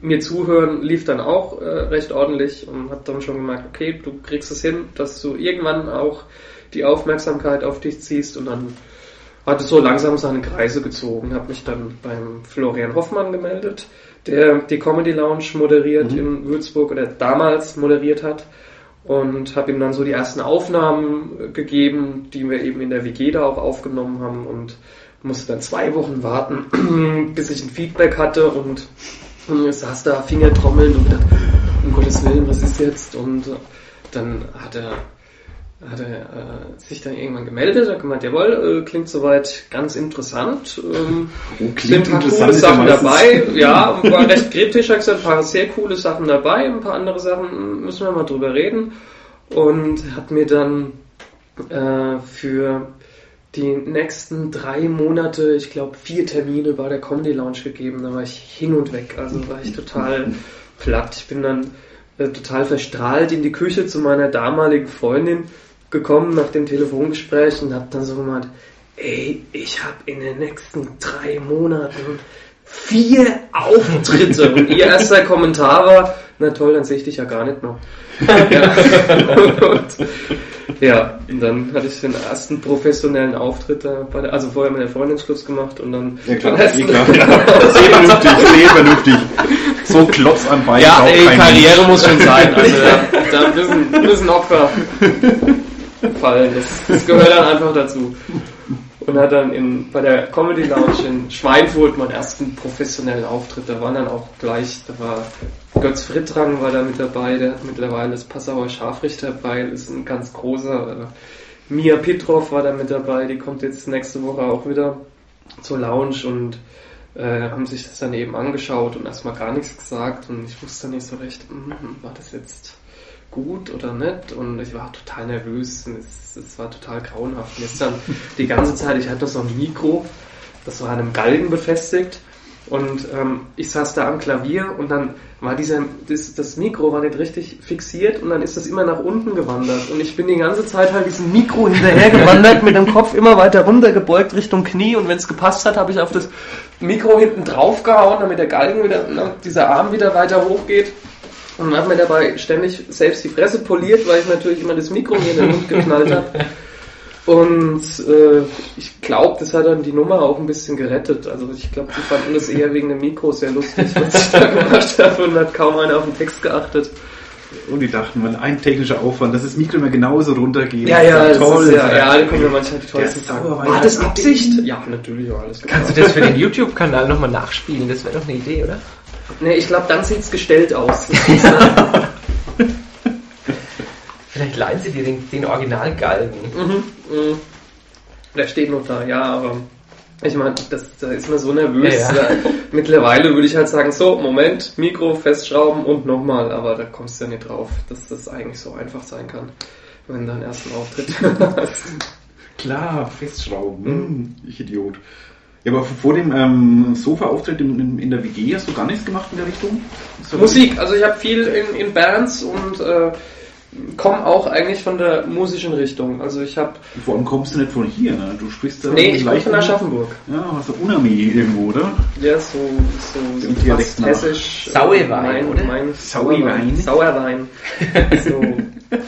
mir zuhören lief dann auch äh, recht ordentlich und habe dann schon gemerkt, okay, du kriegst es hin, dass du irgendwann auch die Aufmerksamkeit auf dich ziehst und dann hat es so langsam seine Kreise gezogen, habe mich dann beim Florian Hoffmann gemeldet, der die Comedy Lounge moderiert Mhm. in Würzburg oder damals moderiert hat und habe ihm dann so die ersten Aufnahmen äh, gegeben, die wir eben in der WG da auch aufgenommen haben und musste dann zwei Wochen warten, [clears throat] bis ich ein Feedback hatte und und saß da Fingertrommeln und gedacht, um Gottes Willen, was ist jetzt? Und dann hat er, hat er äh, sich dann irgendwann gemeldet, hat gemeint, jawohl, äh, klingt soweit ganz interessant. Ähm, Oh, sind klingt ein paar interessant. coole Sachen dabei, ja, war recht kritisch, hat gesagt, ein paar sehr coole Sachen dabei, ein paar andere Sachen müssen wir mal drüber reden. Und hat mir dann äh, für die nächsten drei Monate, ich glaube vier Termine bei der Comedy Lounge gegeben. Da war ich hin und weg. Also war ich total platt. Ich bin dann äh, total verstrahlt in die Küche zu meiner damaligen Freundin gekommen nach dem Telefongespräch und habe dann so gemeint, ey, ich habe in den nächsten drei Monaten vier Auftritte. Und ihr erster Kommentar war, na toll, dann sehe ich dich ja gar nicht noch. [laughs] ja. [laughs] Und, ja, und dann hatte ich den ersten professionellen Auftritt da bei der, also vorher mit der Freundin Schluss gemacht und dann Ja klar, klar. [laughs] Sehr vernünftig, sehr vernünftig. So Klotz am Bein. Ja, ey, Karriere Mensch. muss schon sein. Also da, da müssen, müssen Opfer fallen. Das, das gehört dann einfach dazu. Und hat dann in, bei der Comedy Lounge in Schweinfurt meinen ersten professionellen Auftritt. Da waren dann auch gleich, da war Götz Frittrang war da mit dabei, der hat mittlerweile das Passauer Scharfrichterbeil, ist ein ganz großer. Äh, Mia Petrov war da mit dabei, die kommt jetzt nächste Woche auch wieder zur Lounge und äh, haben sich das dann eben angeschaut und erstmal gar nichts gesagt und ich wusste nicht so recht, mm, war das jetzt gut oder nicht und ich war total nervös und es, es war total grauenhaft. Und jetzt dann die ganze Zeit, ich hatte so ein Mikro, das war an einem Galgen befestigt und ähm, ich saß da am Klavier und dann war dieser, das, das Mikro war nicht richtig fixiert und dann ist das immer nach unten gewandert. Und ich bin die ganze Zeit halt diesem Mikro hinterher gewandert, mit dem Kopf immer weiter runtergebeugt Richtung Knie und wenn es gepasst hat, habe ich auf das Mikro hinten drauf gehauen, damit der Galgen wieder, dieser Arm wieder weiter hochgeht. Und habe mir dabei ständig selbst die Fresse poliert, weil ich natürlich immer das Mikro mir in den Mund geknallt habe. Und äh, ich glaube, das hat dann die Nummer auch ein bisschen gerettet. Also ich glaube, die fanden das eher wegen dem Mikro sehr lustig, was ich da gemacht habe und hat kaum einer auf den Text geachtet. Und die dachten, weil ein technischer Aufwand, dass das Mikro immer genauso runtergeht. Ja, ja, das toll. ist ja, ja, da kommen ja manchmal die tollsten Der Sachen. Sauerwein War das Absicht? Ja, natürlich war alles Kannst du das für den YouTube-Kanal nochmal nachspielen? Das wäre doch eine Idee, oder? Nee, ich glaube, dann sieht's gestellt aus. [laughs] [laughs] Vielleicht leihen sie dir den, den Originalgalgen. Mhm, mhm. Der steht noch da, ja, aber ich meine, das, da ist man so nervös. Ja, ja. Da, [laughs] mittlerweile würde ich halt sagen, so, Moment, Mikro festschrauben und nochmal, aber da kommst du ja nicht drauf, dass das eigentlich so einfach sein kann, wenn du deinen ersten Auftritt hast. [laughs] [laughs] Klar, festschrauben. Hm, ich Idiot. Ja, aber vor dem ähm, Sofa-Auftritt in, in, in der WG hast du gar nichts gemacht in der Richtung? Musik, also ich habe viel in, in Bands und äh, komme auch eigentlich von der musischen Richtung. Also ich habe, Vor allem kommst du nicht von hier, ne? Du sprichst da nee, ich komme leicht von Aschaffenburg. Ja, hast du Unami irgendwo, oder? Ja, so, so, Im so fast hessisch. Sauerwein, mein, oder? Mein Sauerwein. Sauerwein. [laughs] so,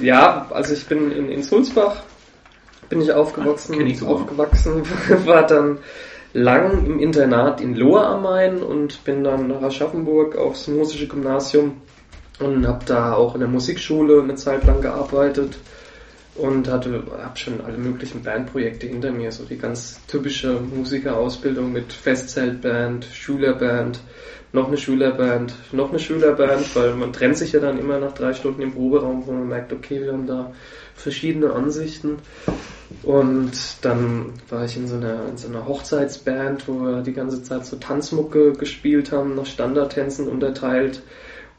ja, also ich bin in, in Sulzbach, bin ich aufgewachsen, Ah, ich sogar. aufgewachsen, [laughs] war dann lang im Internat in Lohr am Main und bin dann nach Aschaffenburg aufs musische Gymnasium und habe da auch in der Musikschule eine Zeit lang gearbeitet und hatte habe schon alle möglichen Bandprojekte hinter mir, so die ganz typische Musikerausbildung mit Festzeltband, Schülerband, noch eine Schülerband, noch eine Schülerband, weil man trennt sich ja dann immer nach drei Stunden im Proberaum, wo man merkt, okay, wir haben da verschiedene Ansichten. Und dann war ich in so einer, in so einer Hochzeitsband, wo wir die ganze Zeit so Tanzmucke gespielt haben, nach Standardtänzen unterteilt.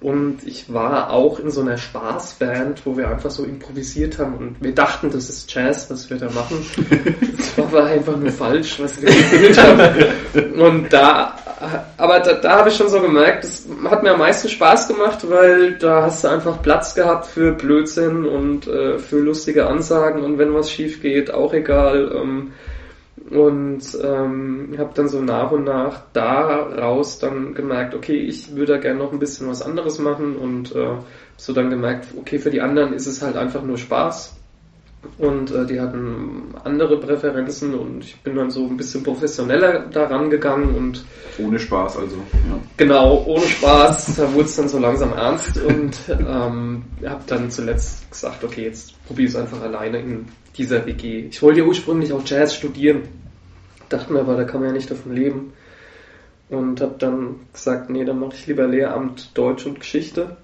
Und ich war auch in so einer Spaßband, wo wir einfach so improvisiert haben und wir dachten, das ist Jazz, was wir da machen. [laughs] Das war aber einfach nur falsch, was wir gespielt haben. Und da, aber da, da habe ich schon so gemerkt, das hat mir am meisten Spaß gemacht, weil da hast du einfach Platz gehabt für Blödsinn und äh, für lustige Ansagen und wenn was schief geht, auch egal. Ähm, und ähm, habe dann so nach und nach daraus dann gemerkt, okay, ich würde da gerne noch ein bisschen was anderes machen und äh, so dann gemerkt, okay, für die anderen ist es halt einfach nur Spaß. Und äh, die hatten andere Präferenzen und ich bin dann so ein bisschen professioneller daran gegangen und Ohne Spaß, also. Ja. Genau, ohne Spaß, da wurde es dann so langsam ernst und ähm, habe dann zuletzt gesagt, okay, jetzt probiere es einfach alleine in dieser WG. Ich wollte ja ursprünglich auch Jazz studieren, dachte mir aber, da kann man ja nicht davon leben und habe dann gesagt, nee, dann mache ich lieber Lehramt Deutsch und Geschichte.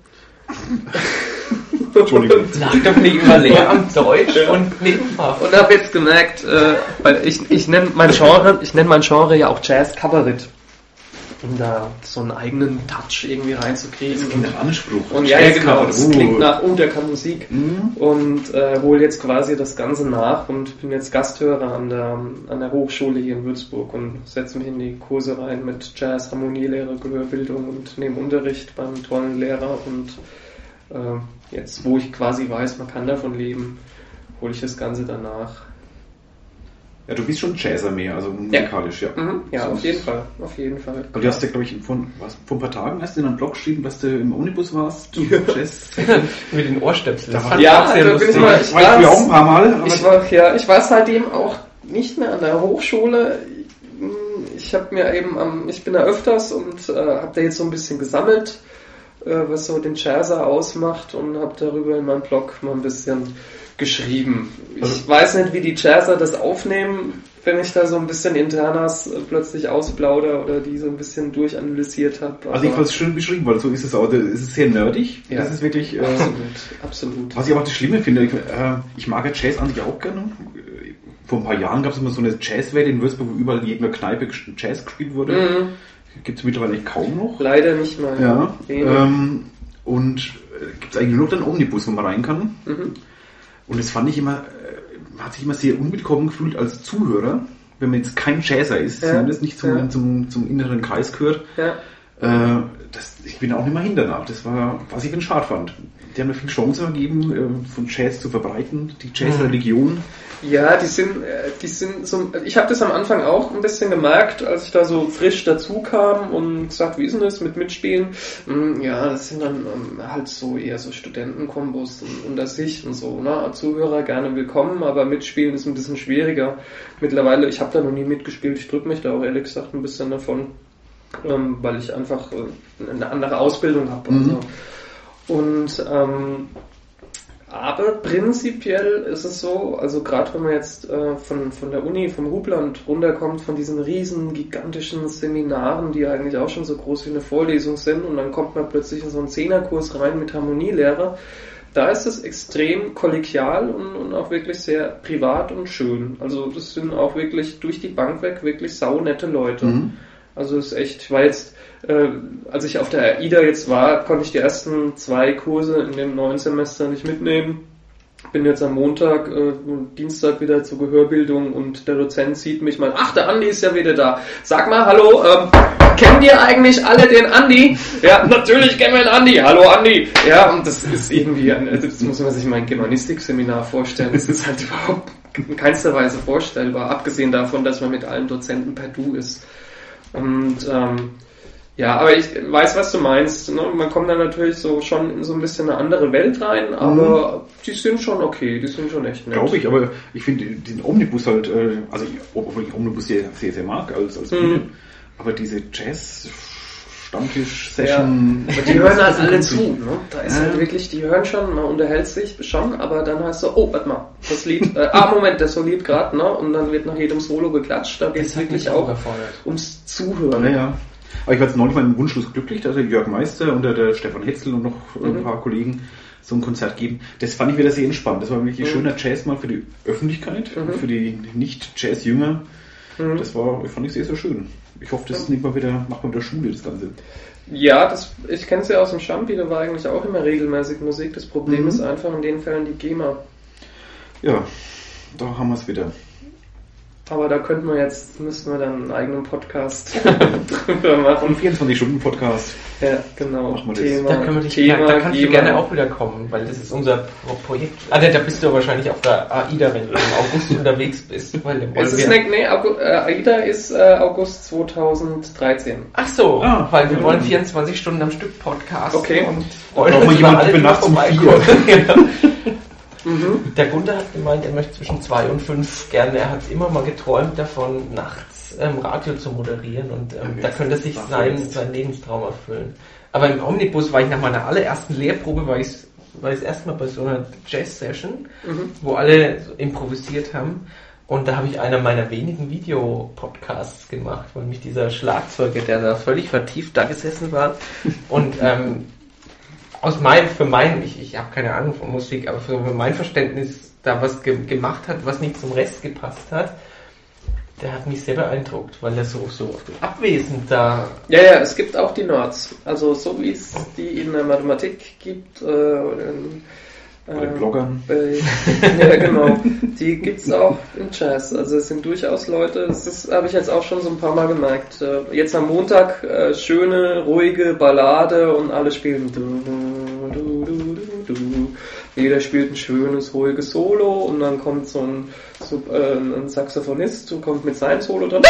Entschuldigung. [laughs] Sag doch nicht immer Lehramt Deutsch und Nebenfach. Und habe jetzt gemerkt, äh, weil ich, ich nenne mein Genre, ich nenne mein Genre ja auch Jazz Kabarett. Um da so einen eigenen Touch irgendwie reinzukriegen. Das klingt nach Anspruch. Und ja, ja, genau, das uh. klingt nach, oh, der kann Musik. Mhm. Und äh, hole jetzt quasi das Ganze nach und bin jetzt Gasthörer an der, an der Hochschule hier in Würzburg und setze mich in die Kurse rein mit Jazz, Harmonielehre, Gehörbildung und nehme Unterricht beim tollen Lehrer. Und äh, jetzt, wo ich quasi weiß, man kann davon leben, hole ich das Ganze danach. Ja, du bist schon Jazzer mehr, also musikalisch, ja. Mhm, ja, So. auf jeden Fall, auf jeden Fall. Aber du hast ja, glaube ich, von, was, vor ein paar Tagen hast du in einem Blog geschrieben, dass du im Omnibus warst. Jazz. [laughs] Mit den Ohrstöpseln. Das Da fand Ja, ich auch sehr da bin ich lustig. mal- Ich war früher auch ein paar Mal, Ich war, ja, ich war seitdem auch nicht mehr an der Hochschule. Ich habe mir eben am, ich bin da öfters und äh, habe da jetzt so ein bisschen gesammelt, äh, was so den Jazzer ausmacht und habe darüber in meinem Blog mal ein bisschen geschrieben. Ich Also- weiß nicht, wie die Jazzer das aufnehmen, wenn ich da so ein bisschen Internas äh, plötzlich ausplauder oder die so ein bisschen durchanalysiert habe. also ich fand es schön beschrieben, weil so ist es auch. Es ist sehr nerdig. Ja. Das ist wirklich. Äh, absolut, absolut. Was ich aber auch das Schlimme finde, ich, äh, ich mag ja Jazz an sich auch gerne. Vor ein paar Jahren gab es immer so eine Jazzwelle in Würzburg, wo überall in jeder Kneipe Jazz gespielt wurde. Mhm. Gibt es mittlerweile kaum noch. Leider nicht mal. Ja. Ähm, und äh, gibt es eigentlich nur noch den Omnibus, wo man rein kann. Mhm. Und das fand ich immer, äh, man hat sich immer sehr unwillkommen gefühlt als Zuhörer, wenn man jetzt kein Jazzer ist, Ja. zumindest nicht zum, Ja. zum, zum inneren Kreis gehört. Ja. Äh, das, ich bin auch nicht mehr hin danach. Das war, was ich ganz schade fand. Die haben mir viel Chance gegeben, äh, von Jazz zu verbreiten, die Jazz-Religion. Ja, die sind, äh, die sind so. Ich habe das am Anfang auch ein bisschen gemerkt, als ich da so frisch dazu kam und gesagt, wie ist denn das mit Mitspielen? Hm, Ja, das sind dann ähm, halt so eher so Studentenkombos und- unter sich und so. Ne? Zuhörer gerne willkommen, aber Mitspielen ist ein bisschen schwieriger. Mittlerweile, ich habe da noch nie mitgespielt. Ich drücke mich da auch ehrlich gesagt ein bisschen davon, ähm, weil ich einfach äh, eine andere Ausbildung habe. Mhm. so. Und ähm, aber prinzipiell ist es so, also gerade wenn man jetzt äh, von, von der Uni, vom Hubland runterkommt, von diesen riesen, gigantischen Seminaren, die eigentlich auch schon so groß wie eine Vorlesung sind, und dann kommt man plötzlich in so einen Zehnerkurs rein mit Harmonielehrer, da ist es extrem kollegial und, und auch wirklich sehr privat und schön. Also das sind auch wirklich durch die Bank weg wirklich saunette Leute. Mhm. Also es ist echt, ich war jetzt, äh, als ich auf der AIDA jetzt war, konnte ich die ersten zwei Kurse in dem neuen Semester nicht mitnehmen. Bin jetzt am Montag, äh, Dienstag wieder zur Gehörbildung und der Dozent sieht mich mal, ach, der Andi ist ja wieder da. Sag mal, hallo, ähm, kennt ihr eigentlich alle den Andi? Ja, natürlich kennen wir den Andi. Hallo Andi. Ja, und das ist irgendwie, ein, das muss man sich mal ein Germanistik-Seminar vorstellen. Das ist halt [laughs] überhaupt in keinster Weise vorstellbar, abgesehen davon, dass man mit allen Dozenten per Du ist. Und ähm, ja, aber ich weiß, was du meinst. Ne? Man kommt dann natürlich so schon in so ein bisschen eine andere Welt rein, aber die sind schon okay, die sind schon echt nett. Glaube ich, aber ich finde den Omnibus halt, äh, also ich, obwohl ich Omnibus sehr, sehr, sehr mag als, als Mhm. Bühne, aber diese Jazz Stammtisch Session. Aber die hören halt alle zu. [laughs] Ne? Da ist Ja. halt wirklich, die hören schon, man unterhält sich schon, aber dann heißt so, oh, warte mal, das Lied, äh, ah, Moment, das Lied gerade, ne? Und dann wird nach jedem Solo geklatscht. Da geht es wirklich auch überfordert. ums Zuhören. Naja. Aber ich war jetzt neulich mal im Wunschlos glücklich, da hat der Jörg Meister und der, Stefan Hetzel und noch Mhm. ein paar Kollegen so ein Konzert geben. Das fand ich wieder sehr entspannt. Das war wirklich ein Mhm. schöner Jazz mal für die Öffentlichkeit, Mhm. für die Nicht-Jazz-Jünger. Mhm. Das war, fand ich sehr, sehr schön. Ich hoffe, das nimmt mal wieder, macht mal wieder Schule, das Ganze. Ja, das, ich kenne es ja aus dem Schampi, da war eigentlich auch immer regelmäßig Musik. Das Problem Mhm. ist einfach in den Fällen die GEMA. Ja, da haben wir es wieder. Aber da könnten wir jetzt, müssten wir dann einen eigenen Podcast [laughs] drüber machen. Ein 24-Stunden-Podcast. Ja, genau. Machen wir das. Thema, Da, können wir dich, Thema, da kannst du GEMA. gerne auch wieder kommen, weil das ist unser Pro Projekt. Ah, da da bist du wahrscheinlich auf der AIDA, wenn du im August [laughs] unterwegs bist. Weil wollen Es ist ne, nee, August, äh, AIDA ist äh, August 2013. Ach so, Ah, weil wir ja. wollen 24 Stunden am Stück Podcast Okay. und brauchen wir dass jemanden, alle die nachts um vorbeikommen. [laughs] Mhm. Der Gunther hat gemeint, er möchte zwischen zwei und fünf gerne. Er hat immer mal geträumt davon, nachts ähm, Radio zu moderieren und ähm, Okay. da könnte sich sein, seinen Lebenstraum erfüllen. Aber im Omnibus war ich nach meiner allerersten Lehrprobe, war ich, war ich erstmal bei so einer Jazz-Session, Mhm. wo alle so improvisiert haben. Und da habe ich einer meiner wenigen Videopodcasts gemacht, weil mich dieser Schlagzeuger, der da völlig vertieft da gesessen war und ähm, aus meinem, für mein, ich, ich habe keine Ahnung von Musik, aber für mein Verständnis da was ge gemacht hat, was nicht zum Rest gepasst hat, der hat mich sehr beeindruckt, weil er so, so abwesend da. Ja, ja, es gibt auch die Nerds. Also so wie es die in der Mathematik gibt, äh, in, Bei den äh, Bloggern. bei, [laughs] ja, genau. Die gibt's auch im Jazz. Also es sind durchaus Leute, das habe ich jetzt auch schon so ein paar Mal gemerkt. Äh, Jetzt am Montag äh, schöne, ruhige Ballade und alle spielen. Jeder spielt ein schönes, ruhiges Solo und dann kommt so ein, so, äh, ein Saxophonist und kommt mit seinem Solo dran.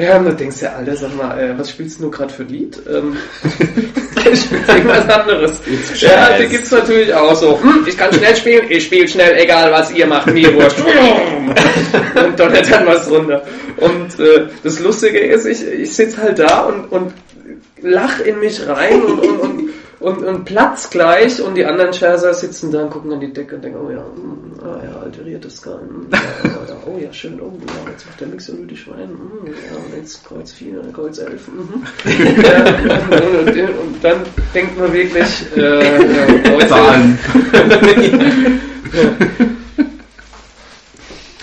Ja, und du denkst ja, Alter, sag mal, äh, was spielst du nur gerade für ein Lied? Ähm, [laughs] ich spiel irgendwas anderes. Ja, die gibt's natürlich auch so. Hm, ich kann schnell spielen, ich spiele schnell, egal was ihr macht, mir [laughs] wurscht. und donnert dann was runter. Und äh, das Lustige ist, ich, ich sitz halt da und, und lach in mich rein und, und, und, und, und platz gleich und die anderen Scherzer sitzen da und gucken an die Decke und denken, oh ja, hm, ah ja, alterierte Skalen, hm, ja, oh ja, oh ja, schön, oh ja, jetzt macht der Mixer nur die Schwein, hm, ja, und jetzt Kreuz 4, Kreuz 11, mhm. ja, und, und, und dann denkt man wirklich, äh, ja, Zahlen.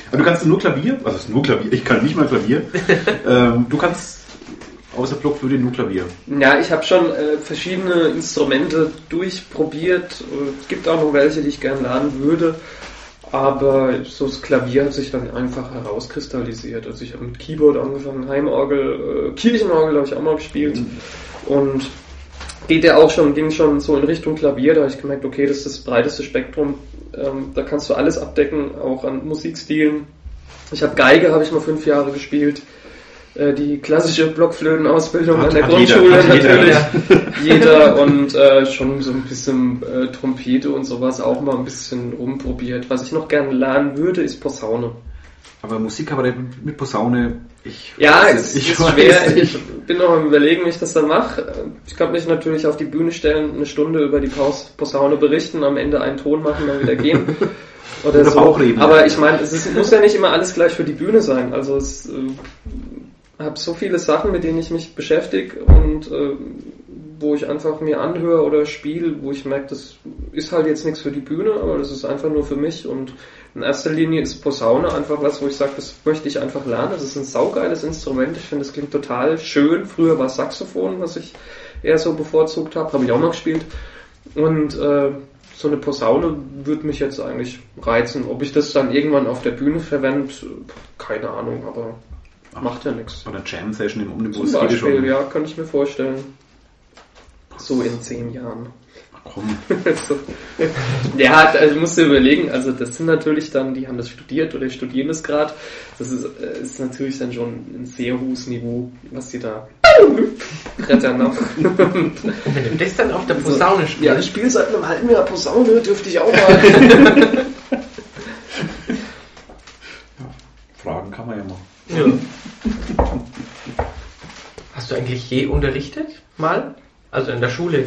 Aber du kannst nur Klavier, also es ist nur Klavier, ich kann nicht mal Klavier. ähm, du kannst außer Blockflöte nur Klavier. Ja, ich habe schon äh, verschiedene Instrumente durchprobiert. Es gibt auch noch welche, die ich gerne lernen würde. Aber so das Klavier hat sich dann einfach herauskristallisiert. Also ich habe mit Keyboard angefangen, Heimorgel, äh, Kirchenorgel habe ich auch mal gespielt. Mhm. Und geht ja auch schon, ging schon so in Richtung Klavier, da habe ich gemerkt, okay, das ist das breiteste Spektrum. Ähm, da kannst du alles abdecken, auch an Musikstilen. Ich habe Geige, habe ich mal fünf Jahre gespielt. Äh, die klassische Blockflötenausbildung an der Grundschule jeder, natürlich. [laughs] Jeder, und äh, schon so ein bisschen äh, Trompete und sowas auch mal ein bisschen rumprobiert. Was ich noch gerne lernen würde, ist Posaune. Aber Musikkabarett mit Posaune, ich Ja, es ich ist schwer. Ich bin noch am überlegen, wie ich das dann mache. Ich kann mich natürlich auf die Bühne stellen, eine Stunde über die Posaune berichten, am Ende einen Ton machen, dann wieder gehen. [laughs] Oder, Oder so. Aber ich meine, es ist, muss ja nicht immer alles gleich für die Bühne sein. Also es äh, habe so viele Sachen, mit denen ich mich beschäftige und äh, wo ich einfach mir anhöre oder spiele, wo ich merke, das ist halt jetzt nichts für die Bühne, aber das ist einfach nur für mich und in erster Linie ist Posaune einfach was, wo ich sage, das möchte ich einfach lernen. Das ist ein saugeiles Instrument. Ich finde, es klingt total schön. Früher war Saxophon, was ich eher so bevorzugt habe, habe ich auch mal gespielt. Und äh, so eine Posaune würde mich jetzt eigentlich reizen. Ob ich das dann irgendwann auf der Bühne verwende, keine Ahnung, aber Macht ja nichts. Oder Jam-Session im Omnibus. Zum Beispiel, schon. ja, kann ich mir vorstellen. So in zehn Jahren. Komm. [laughs] so. Ja, also musst du überlegen, also das sind natürlich dann, die haben das studiert oder studieren das gerade. Das ist, äh, ist natürlich dann schon ein sehr hohes Niveau, was die da brettern noch. Und wenn du das dann auf der Posaune spielst. Ja, ich spiele seit einem halben Jahr Posaune, dürfte ich auch mal. [laughs] [laughs] Fragen kann man ja machen. Ja. Hast du eigentlich je unterrichtet? Mal? Also in der Schule?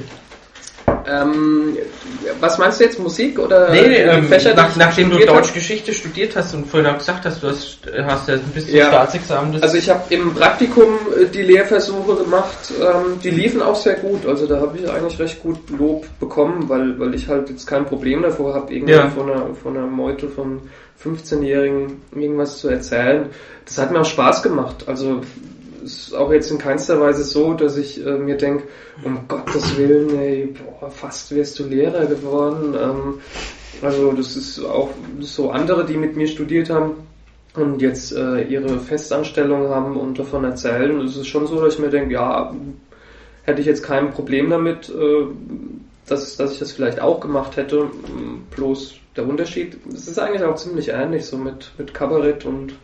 Ähm, was meinst du jetzt, Musik oder nee, nee, ähm, Fächer, nach, nachdem du Deutschgeschichte studiert hast und vorhin auch gesagt hast, du hast, hast ja ein bisschen ja. Staatsexamen. Also ich habe im Praktikum äh, die Lehrversuche gemacht, ähm, die liefen auch sehr gut, also da habe ich eigentlich recht gut Lob bekommen, weil, weil ich halt jetzt kein Problem davor habe, irgendwie ja. von, einer, von einer Meute von 15-Jährigen irgendwas zu erzählen. Das hat mir auch Spaß gemacht. Also ist auch jetzt in keinster Weise so, dass ich äh, mir denke, um Gottes Willen, ey, boah, fast wärst du Lehrer geworden. Ähm, also das ist auch so andere, die mit mir studiert haben und jetzt äh, ihre Festanstellung haben und davon erzählen. Es ist schon so, dass ich mir denke, ja, hätte ich jetzt kein Problem damit, äh, dass, dass ich das vielleicht auch gemacht hätte. Bloß der Unterschied, es ist eigentlich auch ziemlich ähnlich, so mit, mit Kabarett und,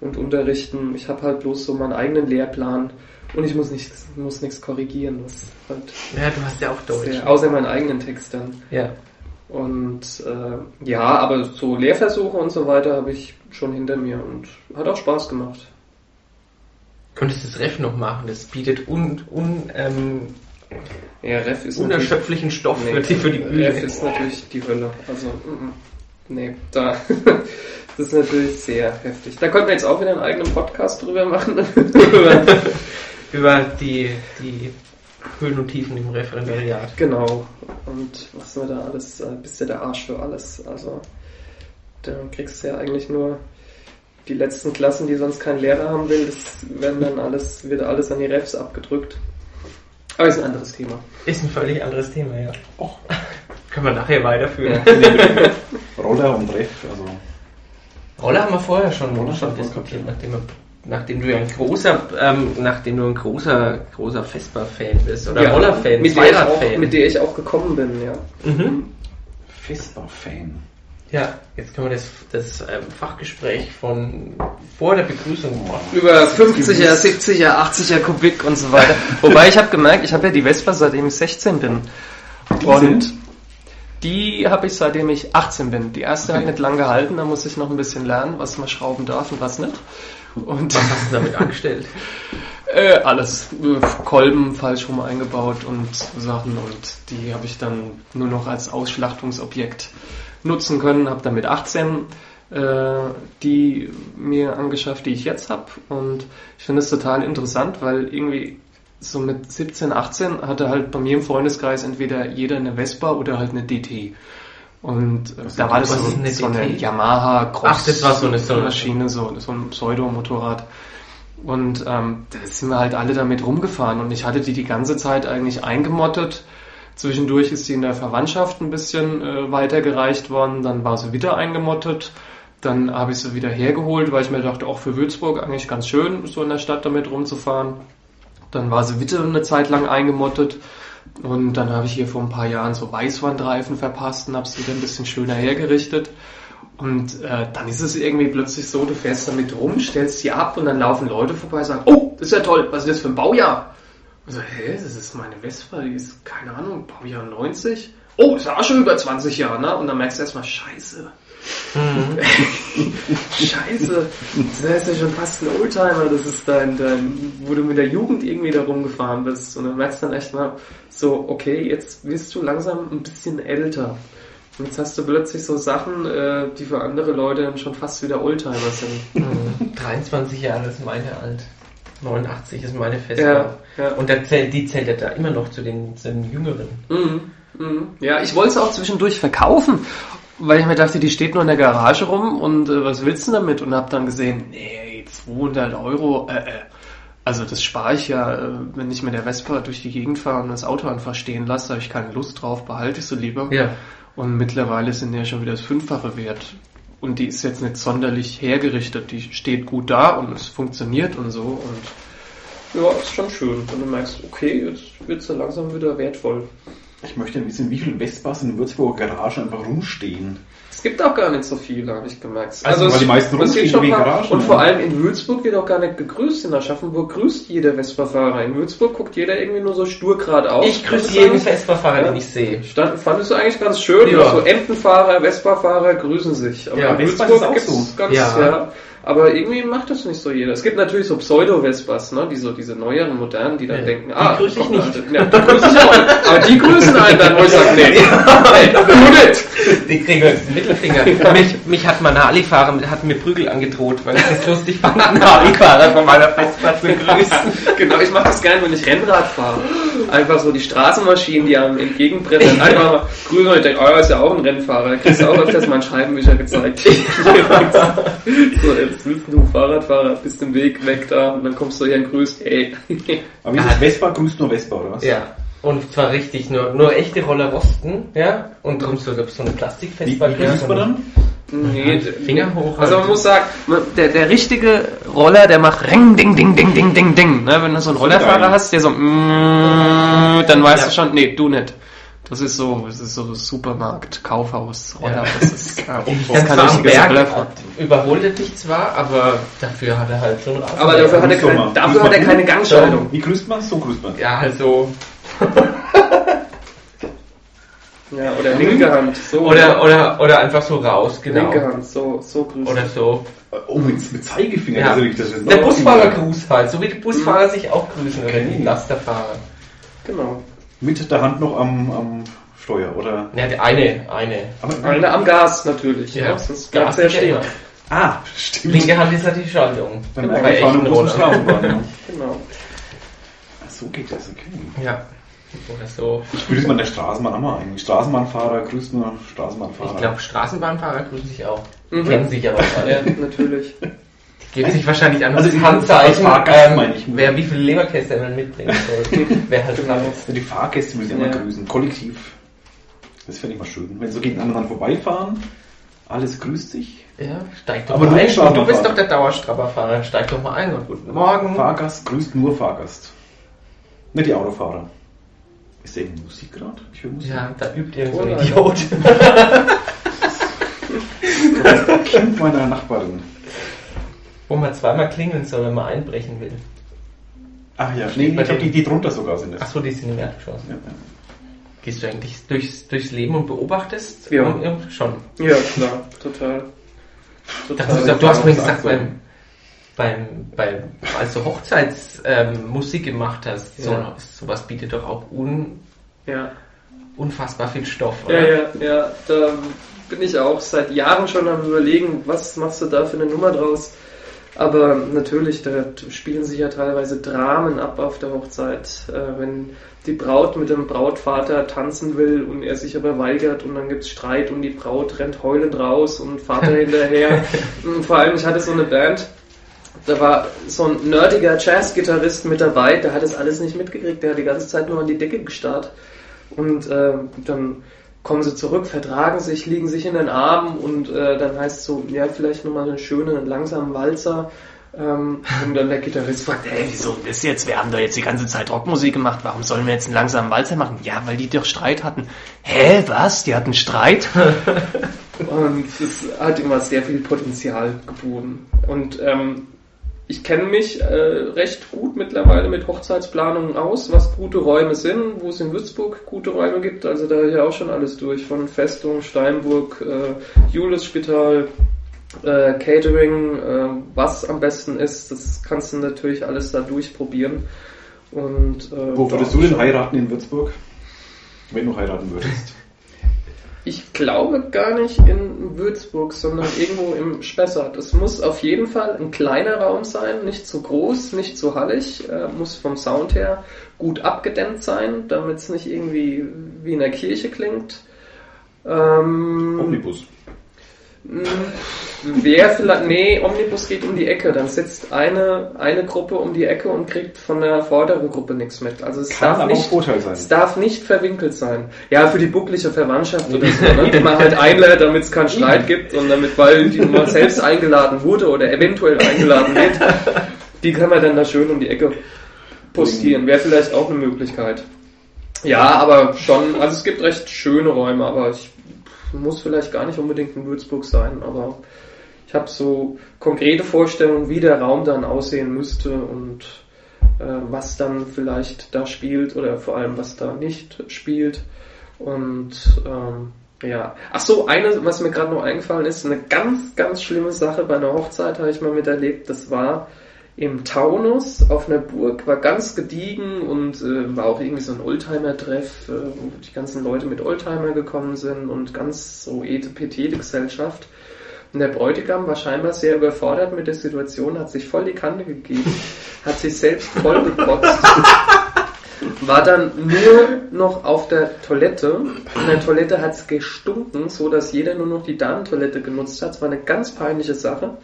und Unterrichten. Ich habe halt bloß so meinen eigenen Lehrplan und ich muss nichts, muss nichts korrigieren. Was halt ja, du hast ja auch Deutsch. Sehr, außer meinen eigenen Text dann. Ja. Und äh, ja, aber so Lehrversuche und so weiter habe ich schon hinter mir und hat auch Spaß gemacht. Könntest du das Ref noch machen? Das bietet un, un ähm, ja, Ref ist unerschöpflichen Stoff nee, für, die, für die Bühne. Ref ist natürlich die Hölle. Also, nee, da. [laughs] das ist natürlich sehr heftig. Da könnten wir jetzt auch wieder einen eigenen Podcast drüber machen. [laughs] über, die, die Höhen und Tiefen im Referendariat. Genau. Und was wir da alles, äh, bist ja der Arsch für alles. Also, da kriegst du ja eigentlich nur die letzten Klassen, die sonst keinen Lehrer haben will, das werden dann alles, wird alles an die Refs abgedrückt. Aber ist ein anderes Thema. Ist ein völlig anderes Thema, ja. Och. [laughs] Können wir nachher weiterführen. Ja. [laughs] Roller und Ref, also. Roller haben wir vorher schon, Roller schon diskutiert, nachdem, nachdem du ja ein großer, ähm, nachdem du ein großer, großer Vespa-Fan bist oder ja, Roller-Fan, mit, der mit der ich auch gekommen bin, ja. Mhm. Vespa-Fan. Ja, jetzt können wir das, das ähm, Fachgespräch von vor der Begrüßung machen. Über 50er, 70er, 80er Kubik und so weiter. [laughs] Wobei ich habe gemerkt, ich habe ja die Vespa seitdem ich 16 bin. Die und sind? die habe ich seitdem ich 18 bin. Die erste okay. hat nicht lang gehalten, da muss ich noch ein bisschen lernen, was man schrauben darf und was nicht. Und was hast du damit [laughs] angestellt? äh, alles. Kolben falsch rum eingebaut und Sachen und die habe ich dann nur noch als Ausschlachtungsobjekt nutzen können, habe damit 18 äh, die mir angeschafft, die ich jetzt habe. Und ich finde es total interessant, weil irgendwie so mit 17, 18 hatte halt bei mir im Freundeskreis entweder jeder eine Vespa oder halt eine DT. Und äh, Was da war das? so, eine so eine? Yamaha Cross Ach, so eine- so Maschine, so, so ein Pseudo-Motorrad. Und ähm, da sind wir halt alle damit rumgefahren und ich hatte die die ganze Zeit eigentlich eingemottet. Zwischendurch ist sie in der Verwandtschaft ein bisschen äh, weitergereicht worden, dann war sie wieder eingemottet. Dann habe ich sie wieder hergeholt, weil ich mir dachte, auch für Würzburg eigentlich ganz schön, so in der Stadt damit rumzufahren. Dann war sie wieder eine Zeit lang eingemottet. Und dann habe ich hier vor ein paar Jahren so Weißwandreifen verpasst und habe sie wieder ein bisschen schöner hergerichtet. Und äh, dann ist es irgendwie plötzlich so, du fährst damit rum, stellst sie ab und dann laufen Leute vorbei und sagen, oh, das ist ja toll, was ist das für ein Baujahr? So, hä, das ist meine Vespa, die ist, keine Ahnung, Baujahr 90. Oh, ist ja auch schon über 20 Jahre, ne? Und dann merkst du erstmal, scheiße. [laughs] Scheiße, das ist ja schon fast ein Oldtimer, das ist dein, dein, wo du mit der Jugend irgendwie da rumgefahren bist. Und dann merkst du dann echt mal so, okay, jetzt wirst du langsam ein bisschen älter. Und jetzt hast du plötzlich so Sachen, äh, die für andere Leute dann schon fast wieder Oldtimer sind. Mhm. 23 Jahre ist meine alt. 89 ist meine Feste. Ja, ja. Und zählt, die zählt ja da immer noch zu den, zu den Jüngeren. Mhm, mhm. Ja, ich wollte es auch zwischendurch verkaufen, weil ich mir dachte, die steht nur in der Garage rum und äh, was willst du damit? Und hab dann gesehen, nee, 200 Euro, äh, äh. Also das spare ich ja, äh, wenn ich mit der Vespa durch die Gegend fahre und das Auto einfach stehen lasse, habe ich keine Lust drauf, behalte ich sie lieber. Ja. Und mittlerweile sind ja schon wieder das Fünffache wert. Und die ist jetzt nicht sonderlich hergerichtet. Die steht gut da und es funktioniert und so. Und ja, ist schon schön. Und du merkst, okay, jetzt wird sie langsam wieder wertvoll. Ich möchte wissen, wie viele Vespas in Würzburger Garage einfach rumstehen. Es gibt auch gar nicht so viele, habe ich gemerkt. Also, weil es- die meisten es rumstehen schon Garagen, Und ja. vor allem in Würzburg wird auch gar nicht gegrüßt. In Aschaffenburg grüßt jeder Vespa-Fahrer. In Würzburg guckt jeder irgendwie nur so stur geradeaus. Ich grüße jeden. Vespa-Fahrer, Ja. den ich sehe. Stand, fandest du eigentlich ganz schön. Ja. So Empenfahrer, Vespa-Fahrer grüßen sich. Aber Ja, in Vespa Würzburg ist auch gibt's so. ganz, Ja. ja. Aber irgendwie macht das nicht so jeder. Es gibt natürlich so Pseudo-Vespas, ne? die so diese neueren, modernen, die dann Ja. denken, Die ah, grüße ich nicht. Ja, die grüße ich auch. Aber die grüßen einen dann, wo ich sage, nee, nee, du nicht. Die kriegen jetzt den Mittelfinger. mich, mich hat mal ein Ali-Fahrer, hat mir Prügel angedroht, weil ich das lustig fand, einen Ali-Fahrer von meiner Vespa zu grüßen. Genau, ich mache das gerne, wenn ich Rennrad fahre. Einfach so die Straßenmaschinen, die einem entgegenbrennen, [laughs] einfach mal grüßen und ich denke, oh, er ist ja auch ein Rennfahrer. Da kriegst du auch öfters mal in Scheibenwischer gezeigt. [laughs] so, jetzt willst du Fahrradfahrer, bist im Weg weg da und dann kommst du hier und grüßt, ey. [laughs] Aber wie ist das? Vespa grüßt nur Vespa, oder was? Ja. Und zwar richtig, nur, nur echte Roller rosten, ja. Und drum so, so eine Wie, Plastikfestplatte. wie grüßt man dann? Nee, Finger hoch. Also man halt. muss sagen, der, der richtige Roller, der macht Ring, Ding, Ding, Ding, Ding, Ding, Ding. Ne? Wenn du so einen Rollerfahrer hast, der so, mm, dann weißt Ja. du schon, nee, du nicht. Das ist so, das ist so Supermarkt, Kaufhaus, Roller. Ja. Das ist, ja, Ich das kann richtiges Berg, Rollerfahrer. überholt er dich zwar, aber dafür hat er halt schon Rasen. Aber dafür hat er, kein, dafür hat er keine Gangschaltung. Wie grüßt man? So grüßt man. Ja, halt so. [laughs] Ja, oder linke Hand, so. Oder, oder, oder einfach so raus, genau. linke Hand, so, so grüßt. Oder so. Oh, mit, mit Zeigefinger. Ja. das ist das ist Der noch- Busfahrergruß halt, so wie die Busfahrer sich auch grüßen, oder Okay. die Lasterfahrer. Genau. Mit der Hand noch am, am Steuer, oder? Ja, der eine, eine. Aber, Eine am Gas natürlich, Ja. ja. sonst bleibt ja stehen. immer. ah, stimmt. Linke Hand ist ja die Schaltung. Dann Genau. Bei echten Rollern. Straßenbahn, ja. [laughs] Genau. Ach, so geht das, okay. Ja. Oder so. Ich grüße man der Straßenbahn auch mal eigentlich. Straßenbahnfahrer grüßt nur Straßenbahnfahrer. Ich glaube, Straßenbahnfahrer grüßen sich auch. Mhm. Kennen sich aber Ja, alle. [laughs] natürlich. Geben sich wahrscheinlich an Also das die Handzeichen, ähm, meine ich. wer wie viele Leberkäste man mitbringen [laughs] soll. wer halt ist. Die Fahrgäste müssen immer Ja. grüßen, kollektiv. Das fände ich mal schön. Wenn sie so gegen anderen vorbeifahren, alles grüßt sich. Ja, steig doch Aber mal ein. Du bist doch der Dauerstrapperfahrer. Steig doch mal ein und guten Morgen. Fahrgast grüßt nur Fahrgast. Nicht die Autofahrer. Ist da irgendwie Musik gerade? Ich höre Musik. Ja, da übt irgend so ein? Idiot. [laughs] Das Kind meiner Nachbarin. Wo man zweimal klingeln soll, wenn man einbrechen will. Ach ja, nee, ich glaube, die, die drunter sogar sind es. Achso, die sind im Erdgeschoss. Ja, ja. Gehst du eigentlich durchs, durchs Leben und beobachtest? Ja. Und, ja, schon. Ja, klar, total. Das total. ist doch, du hast mir gesagt, so. beim, beim, beim, als du Hochzeitsmusik ähm, gemacht hast, so, Ja. sowas bietet doch auch un, ja. unfassbar viel Stoff, Ja, oder? ja, ja, da bin ich auch seit Jahren schon am überlegen, was machst du da für eine Nummer draus. Aber natürlich, da spielen sich ja teilweise Dramen ab auf der Hochzeit, äh, wenn die Braut mit dem Brautvater tanzen will und er sich aber weigert und dann gibt's Streit und die Braut rennt heulend raus und Vater [laughs] hinterher. Und vor allem, ich hatte so eine Band, da war so ein nerdiger Jazz-Gitarrist mit dabei, der hat das alles nicht mitgekriegt, der hat die ganze Zeit nur an die Decke gestarrt. Und äh, dann kommen sie zurück, vertragen sich, liegen sich in den Armen und äh, dann heißt es so, ja, vielleicht nochmal einen schönen, langsamen Walzer. Ähm, und dann der Gitarrist fragt, Ey, wieso das jetzt? Wir haben doch jetzt die ganze Zeit Rockmusik gemacht. Warum sollen wir jetzt einen langsamen Walzer machen? Ja, weil die doch Streit hatten. Hä, was? Die hatten Streit? [laughs] Und es hat immer sehr viel Potenzial geboten. Und ähm, ich kenne mich äh, recht gut mittlerweile mit Hochzeitsplanungen aus, was gute Räume sind, wo es in Würzburg gute Räume gibt. Also da ja auch schon alles durch, von Festung, Steinburg, äh, Julius-Spital, äh, Catering, äh, was am besten ist, das kannst du natürlich alles da durchprobieren. Und, äh, Wo würdest du denn heiraten in Würzburg? Wenn du heiraten würdest. [laughs] Ich glaube gar nicht in Würzburg, sondern irgendwo im Spessart. Es muss auf jeden Fall ein kleiner Raum sein, nicht zu groß, nicht zu hallig, äh, muss vom Sound her gut abgedämmt sein, damit es nicht irgendwie wie in der Kirche klingt. Ähm, Omnibus. Wer vielleicht, nee, Omnibus geht um die Ecke, dann sitzt eine, eine Gruppe um die Ecke und kriegt von der vorderen Gruppe nichts mit. Also es Kann darf nicht, es darf nicht verwinkelt sein. Ja, für die bucklige Verwandtschaft oder so, ne, die man halt einlädt, damit es keinen Streit gibt und damit, weil die mal selbst eingeladen wurde oder eventuell eingeladen wird, die kann man dann da schön um die Ecke postieren. Wäre vielleicht auch eine Möglichkeit. Ja, aber schon, also es gibt recht schöne Räume, aber ich muss vielleicht gar nicht unbedingt in Würzburg sein, aber habe so konkrete Vorstellungen, wie der Raum dann aussehen müsste und äh, was dann vielleicht da spielt oder vor allem was da nicht spielt. Und ähm, ja, ach so, eine, was mir gerade noch eingefallen ist, eine ganz, ganz schlimme Sache bei einer Hochzeit habe ich mal miterlebt. Das war im Taunus auf einer Burg, war ganz gediegen und äh, war auch irgendwie so ein Oldtimer-Treff, äh, wo die ganzen Leute mit Oldtimer gekommen sind und ganz so Etepetete-Gesellschaft. Und der Bräutigam war scheinbar sehr überfordert mit der Situation, hat sich voll die Kante gegeben, hat sich selbst voll gekotzt, [laughs] war dann nur noch auf der Toilette. In der Toilette hat es gestunken, so dass jeder nur noch die Damentoilette genutzt hat. Es war eine ganz peinliche Sache.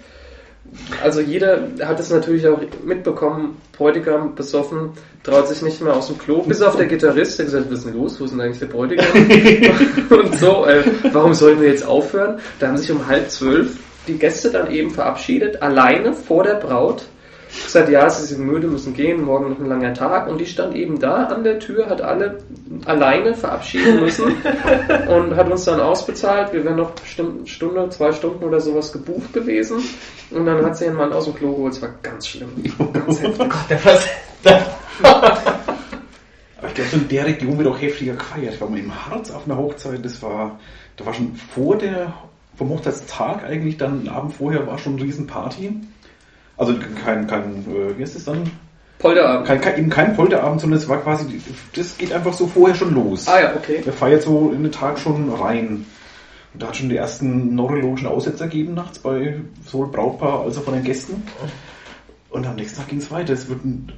Also jeder hat es natürlich auch mitbekommen, Bräutigam besoffen, traut sich nicht mehr aus dem Klo, bis auf der Gitarrist, der gesagt hat, was ist denn los, wo ist denn eigentlich der Bräutigam? [laughs] und so, äh, warum sollen wir jetzt aufhören? Da haben sich um halb zwölf die Gäste dann eben verabschiedet, alleine vor der Braut. Gesagt, ja, sie sind müde, müssen gehen, morgen noch ein langer Tag. Und die stand eben da an der Tür, hat alle alleine verabschieden müssen [laughs] und hat uns dann ausbezahlt. Wir wären noch bestimmt eine Stunde, zwei Stunden oder sowas gebucht gewesen. Und dann hat sie ihren Mann aus dem Klo geholt. Es war ganz schlimm. [laughs] Ganz heftig. Der was, Aber ich glaube, so in der Region wird auch heftiger gefeiert. Ich war mal im Harz auf einer Hochzeit, das war, da war schon vor der, vom Hochzeitstag eigentlich, dann einen Abend vorher war schon eine Riesenparty. Also kein, kein, äh, wie heißt das dann? Polterabend. Kein, kein, eben kein Polterabend, sondern es war quasi, die- das geht einfach so vorher schon los. Ah ja, okay. Der feiert so in den Tag schon rein. Und da hat schon die ersten neurologischen Aussetzer gegeben nachts bei sowohl Brautpaar als auch von den Gästen. Und am nächsten Tag ging es weiter. Es wurden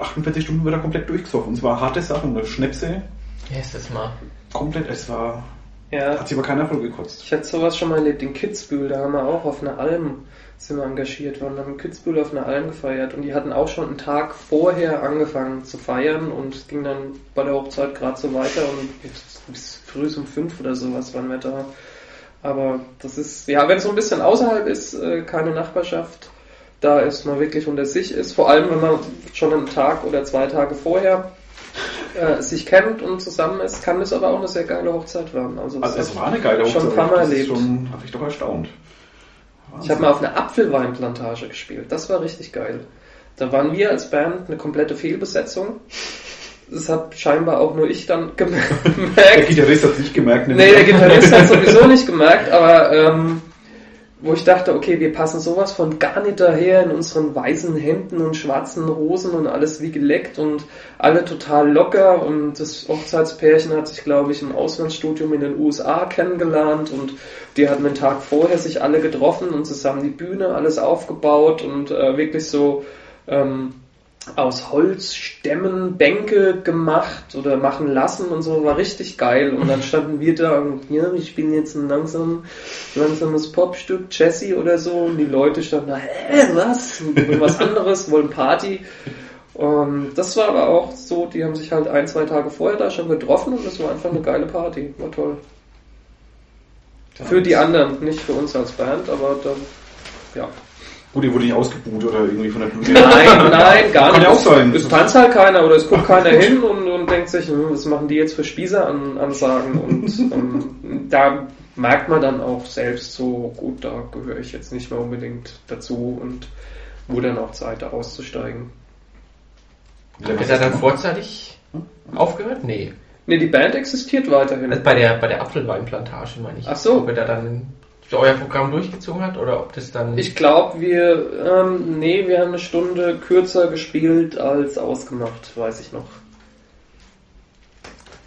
48 Stunden wieder komplett durchgesoffen. Und es war harte Sachen, eine Schnäpse, Wie heißt das mal? komplett, es war, Ja. hat sich aber keiner voll gekotzt. Ich hatte sowas schon mal erlebt in Kitzbühel, da haben wir auch auf einer Alm sind wir engagiert worden, haben in Kitzbühel auf einer Alm gefeiert und die hatten auch schon einen Tag vorher angefangen zu feiern und es ging dann bei der Hochzeit gerade so weiter und bis, früh um fünf oder sowas waren wir da. Aber das ist, ja, wenn es so ein bisschen außerhalb ist, äh, keine Nachbarschaft, da ist man wirklich unter sich ist, vor allem wenn man schon einen Tag oder zwei Tage vorher äh, sich kennt und zusammen ist, kann das aber auch eine sehr geile Hochzeit werden. Also, Also das es war eine geile schon Hochzeit. ein paar Mal erlebt. Schon, hat mich doch erstaunt. Ich habe mal auf einer Apfelweinplantage gespielt. Das war richtig geil. Da waren wir als Band eine komplette Fehlbesetzung. Das hat scheinbar auch nur ich dann [laughs] Der gemerkt. Gitarrist hat es nicht gemerkt. Nee, der Gitarrist hat sowieso nicht gemerkt, aber ähm, wo ich dachte, okay, wir passen sowas von gar nicht daher in unseren weißen Hemden und schwarzen Hosen und alles wie geleckt und alle total locker und das Hochzeitspärchen hat sich, glaube ich, im Auslandsstudium in den USA kennengelernt und die hatten den Tag vorher sich alle getroffen und zusammen die Bühne alles aufgebaut und äh, wirklich so ähm, aus Holzstämmen Bänke gemacht oder machen lassen und so, war richtig geil. Und dann standen wir da und ja, ich bin jetzt ein langsam, langsames Popstück, Jesse oder so. Und die Leute standen da, hä, was? Und was anderes, wollen Party. Und das war aber auch so, die haben sich halt ein, zwei Tage vorher da schon getroffen und das war einfach eine geile Party. War toll. Für die anderen, nicht für uns als Band, aber dann, ja. Gut, ihr wurde nicht ausgebuht oder irgendwie von der Bühne. Nein, nein, [laughs] gar Kann nicht. ja auch sein. Es tanzt halt keiner oder es guckt keiner hin und, und denkt sich, hm, was machen die jetzt für Spießeransagen? Und [laughs] ähm, da merkt man dann auch selbst so, gut, da gehöre ich jetzt nicht mehr unbedingt dazu und wurde dann auch Zeit, da auszusteigen. Ihr da dann vorzeitig aufgehört? Nee. Ne, die Band existiert weiterhin. Also bei der, bei der Apfelweinplantage meine ich. Ach so. Ob ihr da dann euer Programm durchgezogen hat oder ob das dann. Ich glaube, wir, ähm, nee, wir haben eine Stunde kürzer gespielt als ausgemacht, weiß ich noch.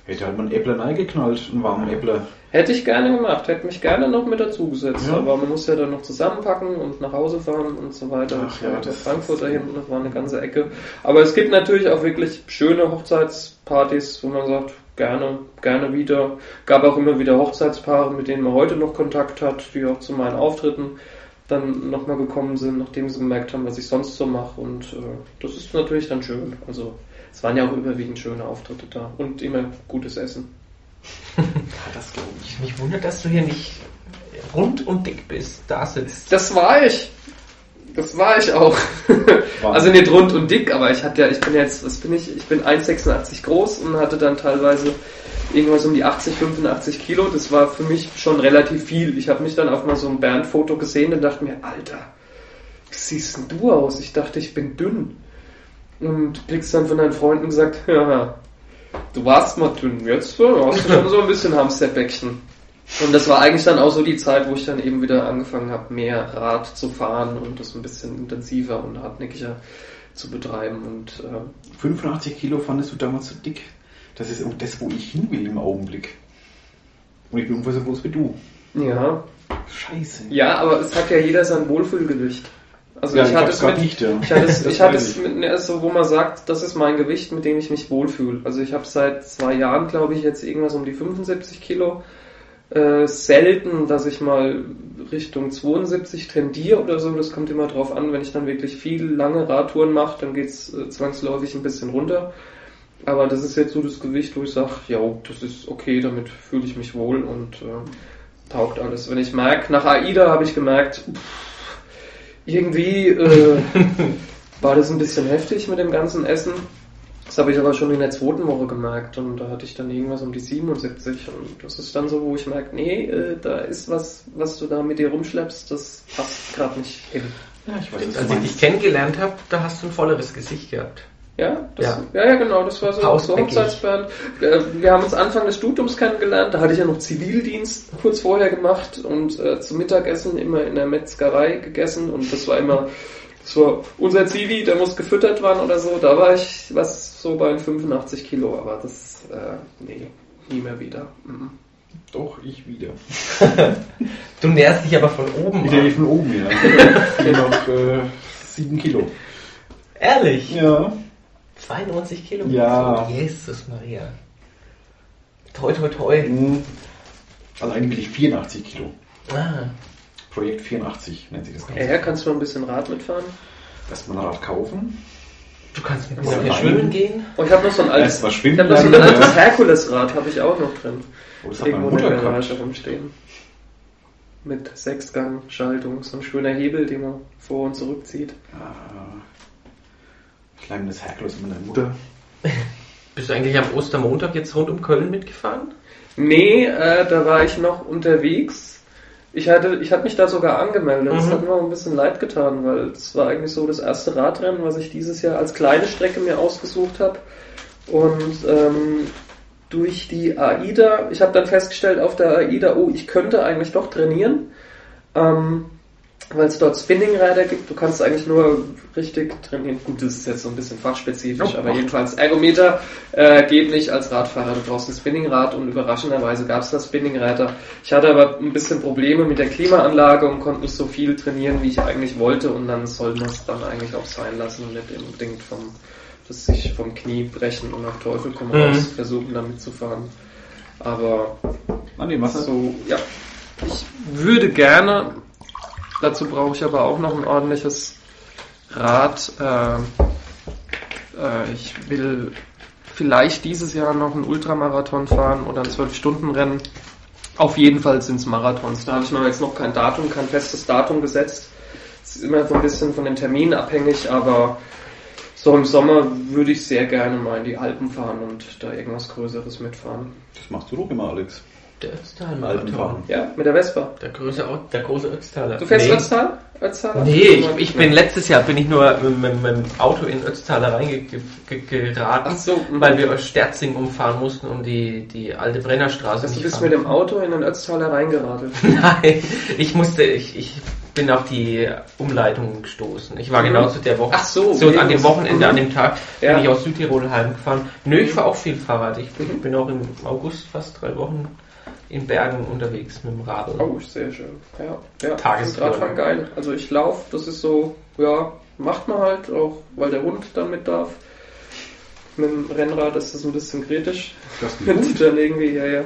Hätte halt mal einen Äppler reingeknallt, einen warmen Äppler. Hätte ich gerne gemacht, hätte mich gerne noch mit dazugesetzt, Ja. aber man muss ja dann noch zusammenpacken und nach Hause fahren und so weiter. Ach ja, das- Frankfurt da hinten, das war eine ganze Ecke. Aber es gibt natürlich auch wirklich schöne Hochzeitspartys, wo man sagt, gerne, gerne wieder. Gab auch immer wieder Hochzeitspaare, mit denen man heute noch Kontakt hat, die auch zu meinen Auftritten dann nochmal gekommen sind, nachdem sie gemerkt haben, was ich sonst so mache. Und äh, das ist natürlich dann schön. Also es waren ja auch überwiegend schöne Auftritte da und immer gutes Essen. [laughs] Das glaube ich. mich wundert, dass du hier nicht rund und dick bist, da sitzt. Das war ich. Das war ich auch. [laughs] Also nicht rund und dick, aber ich hatte ja, ich bin jetzt, was bin ich? Ich bin 1,86 groß und hatte dann teilweise irgendwas um die 80, 85 Kilo. Das war für mich schon relativ viel. Ich habe mich dann auf mal so ein Bernd-Foto gesehen und dachte mir, Alter, wie siehst denn du aus? Ich dachte, ich bin dünn. Und kriegst dann von deinen Freunden gesagt, [laughs] ja, du warst mal dünn, jetzt äh, hast du schon so ein bisschen Hamsterbäckchen. Und das war eigentlich dann auch so die Zeit, wo ich dann eben wieder angefangen habe, mehr Rad zu fahren und das ein bisschen intensiver und hartnäckiger zu betreiben. Und äh, 85 Kilo fandest du damals zu dick. Das ist auch das, wo ich hin will im Augenblick. Und ich bin ungefähr so groß wie du. ja, Scheiße. ja, aber es hat ja jeder sein Wohlfühlgewicht. Also Ja, ich, ich hatte es mit, nicht, ja. ich hatte es, ich hatte es mit, ne, also wo man sagt, das ist mein Gewicht, mit dem ich mich wohlfühle. Also ich habe seit zwei Jahren, glaube ich, jetzt irgendwas um die 75 Kilo. Äh, selten, dass ich mal Richtung 72 tendiere oder so. Das kommt immer drauf an, wenn ich dann wirklich viel lange Radtouren mache, dann geht's äh, zwangsläufig ein bisschen runter. Aber das ist jetzt so das Gewicht, wo ich sage, ja, das ist okay, damit fühle ich mich wohl und äh, taugt alles. Wenn ich merke, nach AIDA habe ich gemerkt, pff, irgendwie äh, [laughs] war das ein bisschen heftig mit dem ganzen Essen. Das habe ich aber schon in der zweiten Woche gemerkt und da hatte ich dann irgendwas um die 77 und das ist dann so, wo ich merke, nee, äh, da ist was, was du da mit dir rumschleppst, das passt gerade nicht hin. Ja, ich weiß, Als ich dich kennengelernt habe, da hast du ein volleres Gesicht gehabt. Ja, das, Ja. ja. ja, genau, das war so, so Pausbäckig. Hochzeitsband. Äh, Wir haben uns Anfang des Studiums kennengelernt, da hatte ich ja noch Zivildienst kurz vorher gemacht und äh, zum Mittagessen immer in der Metzgerei gegessen und das war immer, war unser Zivi, der muss gefüttert werden oder so, da war ich was so bei 85 Kilo, aber das, äh, nee, nie mehr wieder. Mhm. Doch, ich wieder. [laughs] Du näherst dich aber von oben. Ich an. von oben, ja. [laughs] Ich noch äh, 7 Kilo. Ehrlich? Ja. 92 Kilo? Ja. Jesus Maria. Toi, toi, toi. Mhm. Also eigentlich will ich 84 Kilo. Ah. Projekt 84 nennt sich das Ganze. Herr, kannst du noch ein bisschen Rad mitfahren? Erstmal ein Rad kaufen. Du kannst mit Ja, mir nein. schwimmen gehen? Oh, ich habe noch so ein altes, ich schwimmen habe noch so ein altes ja. Herkulesrad, habe ich auch noch drin. Oh, das hat meine Irgendwo in der Garage rumstehen. Mit Sechsgang-Schaltung. So ein schöner Hebel, den man vor und zurückzieht. Ah, kleines Herkules meiner Mutter. [laughs] Bist du eigentlich am Ostermontag jetzt rund um Köln mitgefahren? Nee, äh, da war ich noch unterwegs. Ich hatte, ich hatte mich da sogar angemeldet. Das Mhm. hat mir auch ein bisschen leid getan, weil es war eigentlich so das erste Radrennen, was ich dieses Jahr als kleine Strecke mir ausgesucht habe. Und ähm, durch die AIDA, ich habe dann festgestellt auf der AIDA, oh, ich könnte eigentlich doch trainieren. Ähm, weil es dort Spinningräder gibt. Du kannst eigentlich nur richtig trainieren. Gut, das ist jetzt so ein bisschen fachspezifisch, Oh, aber jedenfalls Ergometer äh, geht nicht als Radfahrer. Du brauchst ein Spinningrad und überraschenderweise gab es da Spinningräder. Ich hatte aber ein bisschen Probleme mit der Klimaanlage und konnte nicht so viel trainieren, wie ich eigentlich wollte und dann soll man es dann eigentlich auch sein lassen und nicht unbedingt vom das sich vom Knie brechen und auf Teufel komm Mhm. raus versuchen damit zu fahren. Aber An dem Wasser. so, ja. Ich würde gerne, dazu brauche ich aber auch noch ein ordentliches Rad. Äh, äh, ich will vielleicht dieses Jahr noch einen Ultramarathon fahren oder ein 12-Stunden-Rennen. Auf jeden Fall sind es Marathons. Da habe ich mir jetzt noch kein Datum, kein festes Datum gesetzt. Es ist immer so ein bisschen von den Terminen abhängig, aber so im Sommer würde ich sehr gerne mal in die Alpen fahren und da irgendwas Größeres mitfahren. Das machst du doch immer, Alex. Der Ötztal Im Alpenfahren. Ja, mit der Vespa. Der große, der große Ötztaler. Du fährst nee. Ötztal? Ötztal? Nee, ich, ich bin letztes Jahr bin ich nur mit, mit, mit dem Auto in Ötztaler reingeraten, Ach so, mhm. weil wir aus Sterzing umfahren mussten und die, die alte Brennerstraße Also du bist mit dem Auto in den Ötztaler reingeradelt. [laughs] Nein, ich musste, ich, ich bin auf die Umleitung gestoßen. Ich war Mhm. genau zu der Woche. Ach so, so an dem Wochenende, Mhm. an dem Tag Ja. bin ich aus Südtirol heimgefahren. Nö, ich fahre auch viel Fahrrad. Ich bin, Mhm. bin auch im August fast drei Wochen in Bergen unterwegs mit dem Radl. Oh, sehr schön. Ja, ja. Tagesführung. Radfahren geil. Also ich laufe, das ist so, ja, macht man halt auch, weil der Hund dann mit darf. Mit dem Rennrad ist das ein bisschen kritisch. Das Wenn du dann irgendwie, ja, ja,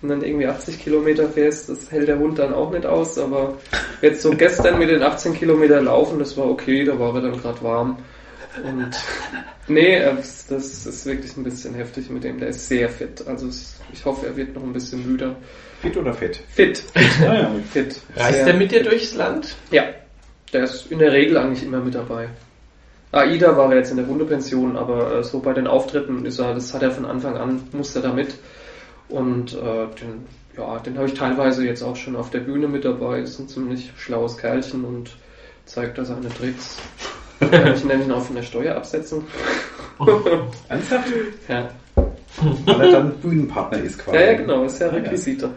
und dann irgendwie 80 Kilometer fährst, das hält der Hund dann auch nicht aus, aber jetzt so gestern mit den 18 Kilometer laufen, das war okay, da war er dann gerade warm. Und nee, äh, das das ist wirklich ein bisschen heftig mit dem, der ist sehr fit. Also ich hoffe, er wird noch ein bisschen müder. Fit oder fett? Fit, [laughs] Ja, ja. fit. Reist der mit dir fit. durchs Land? Ja, der ist in der Regel eigentlich immer mit dabei. AIDA war er jetzt in der Hundepension, aber äh, so bei den Auftritten ist er, das hat er von Anfang an, musste er da mit. Und äh, den, ja, den habe ich teilweise jetzt auch schon auf der Bühne mit dabei. Das ist ein ziemlich schlaues Kerlchen und zeigt da seine Tricks. [laughs] Ich nämlich noch von der Steuer absetzen. [laughs] Ernsthaft? Ja, Weil er dann Bühnenpartner ist quasi. ja, ja genau, ist ja Ah, ja. Requisite.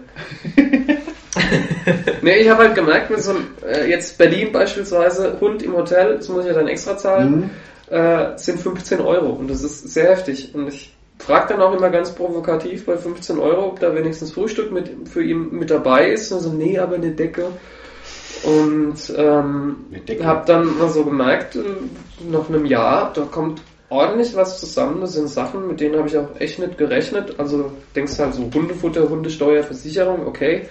[laughs] nee, ich habe halt gemerkt, mit so einem, äh, jetzt Berlin beispielsweise, Hund im Hotel, das muss ich ja dann extra zahlen. Mhm. äh, sind 15 Euro und das ist sehr heftig. Und ich frage dann auch immer ganz provokativ bei 15 Euro, ob da wenigstens Frühstück mit, für ihn mit dabei ist. Und so, nee, aber eine Decke. Und ähm, habe dann mal so gemerkt, äh, nach einem Jahr, da kommt ordentlich was zusammen. Das sind Sachen, mit denen habe ich auch echt nicht gerechnet. Also denkst halt so Hundefutter, Hundesteuer, Versicherung, okay.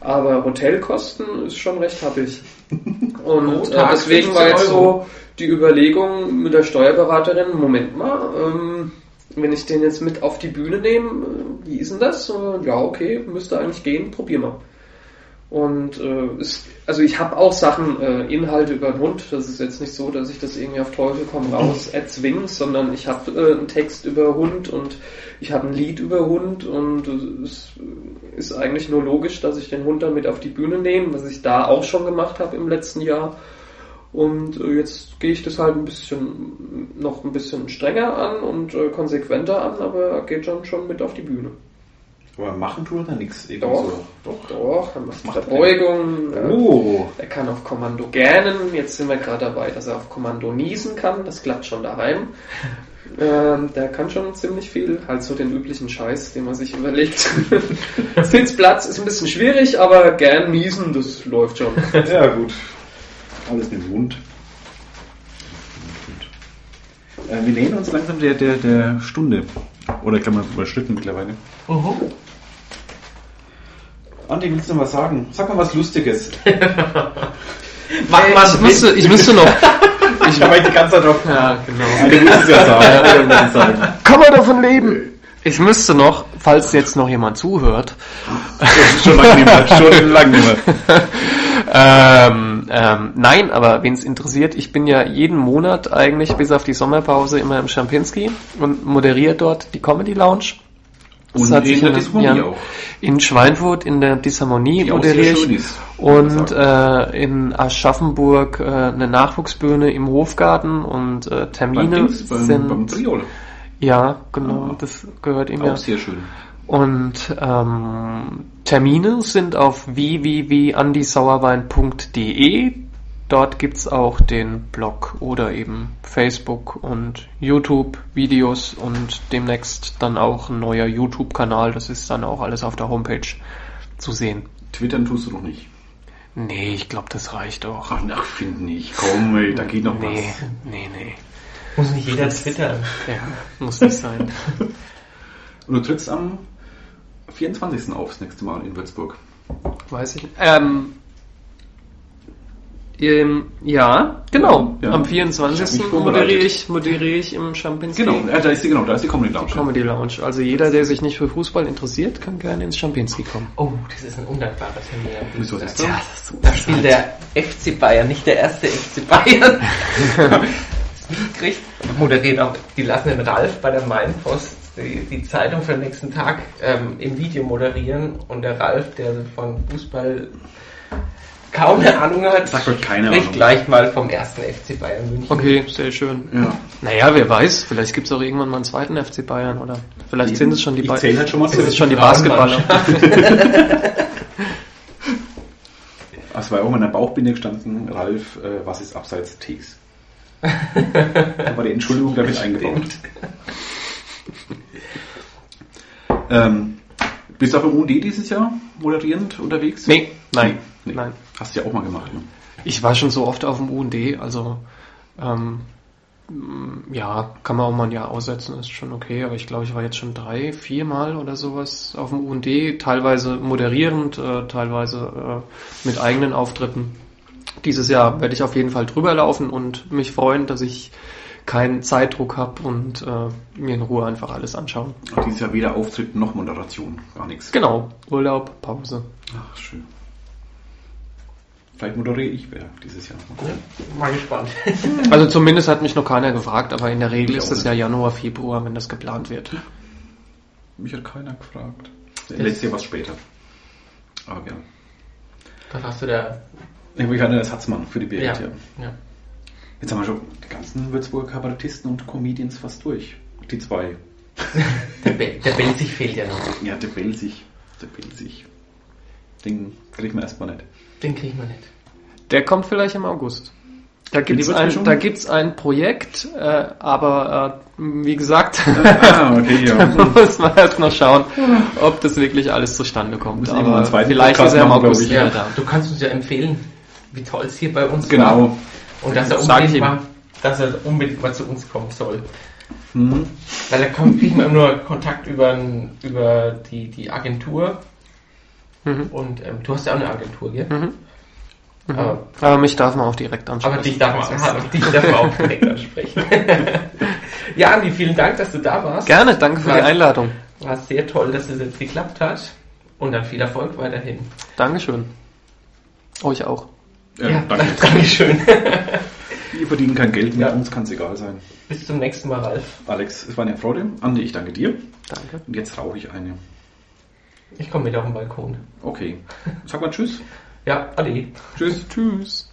Aber Hotelkosten ist schon recht happig. [laughs] Und äh, deswegen war 15 jetzt so die Überlegung mit der Steuerberaterin, Moment mal, ähm, wenn ich den jetzt mit auf die Bühne nehme, äh, wie ist denn das? Ja, okay, müsste eigentlich gehen, probier mal. Und äh, es, also ich habe auch Sachen, äh, Inhalte über den Hund. Das ist jetzt nicht so, dass ich das irgendwie auf Teufel komm raus erzwinge, sondern ich habe äh, einen Text über Hund und ich habe ein Lied über Hund und es ist eigentlich nur logisch, dass ich den Hund dann mit auf die Bühne nehme, was ich da auch schon gemacht habe im letzten Jahr. Und äh, jetzt gehe ich das halt ein bisschen noch ein bisschen strenger an und äh, konsequenter an, aber er geht dann schon mit auf die Bühne. Aber machen tut er nichts. Eben Doch. so. Doch. Doch, er macht macht er Verbeugung. ja. Oh. Er kann auf Kommando gähnen. Jetzt sind wir gerade dabei, dass er auf Kommando niesen kann. Das klappt schon daheim. [laughs] Ähm, der kann schon ziemlich viel. Halt so den üblichen Scheiß, den man sich überlegt. [laughs] Sitzplatz ist ein bisschen schwierig, aber gern niesen, das läuft schon. [laughs] Ja, gut. Alles mit dem Mund. Äh, wir nähern uns langsam der, der, der Stunde. Oder kann man überschritten mittlerweile. Andi, willst du noch was sagen? Sag mal was Lustiges. [laughs] Mach mal ich, müsste, ich müsste noch. [laughs] Ich habe die ganze Zeit auf. Ja, genau. Ja sagen. Kann man davon leben? Ich müsste noch, falls jetzt noch jemand zuhört, Schon lange nicht mehr. Schon lange nicht mehr. [laughs] ähm, ähm, nein, aber wen es interessiert, ich bin ja jeden Monat eigentlich bis auf die Sommerpause immer im Champinski und moderiere dort die Comedy Lounge. Das Und hat sich in der in- Schweinfurt in der Disharmonie man Und äh, in Aschaffenburg äh, eine Nachwuchsbühne im Hofgarten und äh, Beim Termine Dings, beim, sind beim ja genau, Ah. das gehört ihm Auch ja. sehr schön. Und ähm, Termine sind auf www.andisauerwein.de. dort gibt's auch den Blog oder eben Facebook und YouTube-Videos und demnächst dann auch ein neuer YouTube-Kanal. Das ist dann auch alles auf der Homepage zu sehen. Twittern tust du noch nicht. Nee, ich glaube, das reicht auch. Ach, ach find nicht. Komm, ey, da geht noch Nee, was. nee, nee. Muss nicht jeder twittern. Ja, muss nicht sein. [laughs] Und du trittst am 24. auf das nächste Mal in Würzburg. Weiß ich. Ähm, ähm, ja, genau. Ja. Am Ich hab 24. mich vorbereitet. moderiere ich, moderiere ich im Champinski. Genau, äh, da ist die, genau, da ist die Comedy Lounge. Comedy Lounge. Also jeder, der sich nicht für Fußball interessiert, kann gerne ins Champinski kommen. Oh, das ist ein undankbarer Termin. Wieso ist das? Ja, da spielt der FC Bayern, nicht der erste FC Bayern. [laughs] das mitkriegt, moderiert auch, die lassen den Ralf bei der Mainpost die, die Zeitung für den nächsten Tag ähm, im Video moderieren und der Ralf, der von Fußball kaum eine Ahnung hat, Sagt euch keine spricht Ahnung. gleich mal vom ersten FC Bayern München. Okay, sehr schön. Ja. Naja, wer weiß, vielleicht gibt's auch irgendwann mal einen zweiten FC Bayern oder vielleicht sind es schon die Ich Ba- zähle halt schon mal sind es schon die Basketballer. Es war auch mal in der Bauchbinde gestanden, Ralf, äh, was ist abseits Tees? [laughs] da war die Entschuldigung damit eingebaut. ähm, bist du auch im UND dieses Jahr moderierend unterwegs? Nee, nein, Nee. nein. Hast du ja auch mal gemacht, ne? Ich war schon so oft auf dem UND, also ähm, ja, kann man auch mal ein Jahr aussetzen, ist schon okay, aber ich glaube, ich war jetzt schon drei, vier Mal oder sowas auf dem UND, teilweise moderierend, äh, teilweise äh, mit eigenen Auftritten. Dieses Jahr werde ich auf jeden Fall drüber laufen und mich freuen, dass ich keinen Zeitdruck habe und äh, mir in Ruhe einfach alles anschauen. Und dieses Jahr weder Auftritt noch Moderation, gar nichts. Genau, Urlaub, Pause. Ach, schön. Vielleicht moderiere ich wer dieses Jahr. Mal. Mal gespannt. [laughs] Also zumindest hat mich noch keiner gefragt, aber in der Regel Ich ist es ja Januar, Februar, wenn das geplant wird. Mich hat keiner gefragt. Letztes Jahr was später. Aber ja. Da hast du da. Ich hatte einen Ersatzmann für die BRT. Ja. Ja. ja. Jetzt haben wir schon die ganzen Würzburger Kabarettisten und Comedians fast durch. Die zwei. Der, Be der Belzig fehlt ja noch. Ja, der Belsig. Der Belsig. Den kriegen wir erstmal nicht. Den kriegen wir nicht. Der kommt vielleicht im August. Da gibt's die ein, Würzmischung? da gibt's ein Projekt, äh, aber äh, wie gesagt, Ah, okay, ja. [laughs] muss man erst noch schauen, ob das wirklich alles zustande kommt. Aber vielleicht Podcast ist er im August ich. wieder Ja, da. du kannst uns ja empfehlen, wie toll es hier bei uns war. Genau. Und dass er unbedingt mal, dass er unbedingt mal zu uns kommen soll. Hm. Weil da kommt, kriegt man immer nur Kontakt über, über die, die Agentur. Mhm. Und ähm, du hast ja auch eine Agentur, gell? Mhm. Mhm. Aber, Aber mich darf man auch direkt ansprechen. aber dich darf man, aber dich darf man auch [laughs] direkt ansprechen. [laughs] ja, Andi, vielen Dank, dass du da warst. Gerne, danke für die Was? Einladung. War sehr toll, dass es jetzt geklappt hat. Und dann viel Erfolg weiterhin. Dankeschön. Euch auch. Ja, danke. [laughs] Dankeschön. Wir verdienen kein Geld mehr, Ja. uns kann es egal sein. Bis zum nächsten Mal, Ralf. Alex, es war eine Freude. Andi, ich danke dir. Danke. Und jetzt rauche ich eine. Ich komme mit auf den Balkon. Okay. Sag mal Tschüss. Ja, Ade. Tschüss. Tschüss.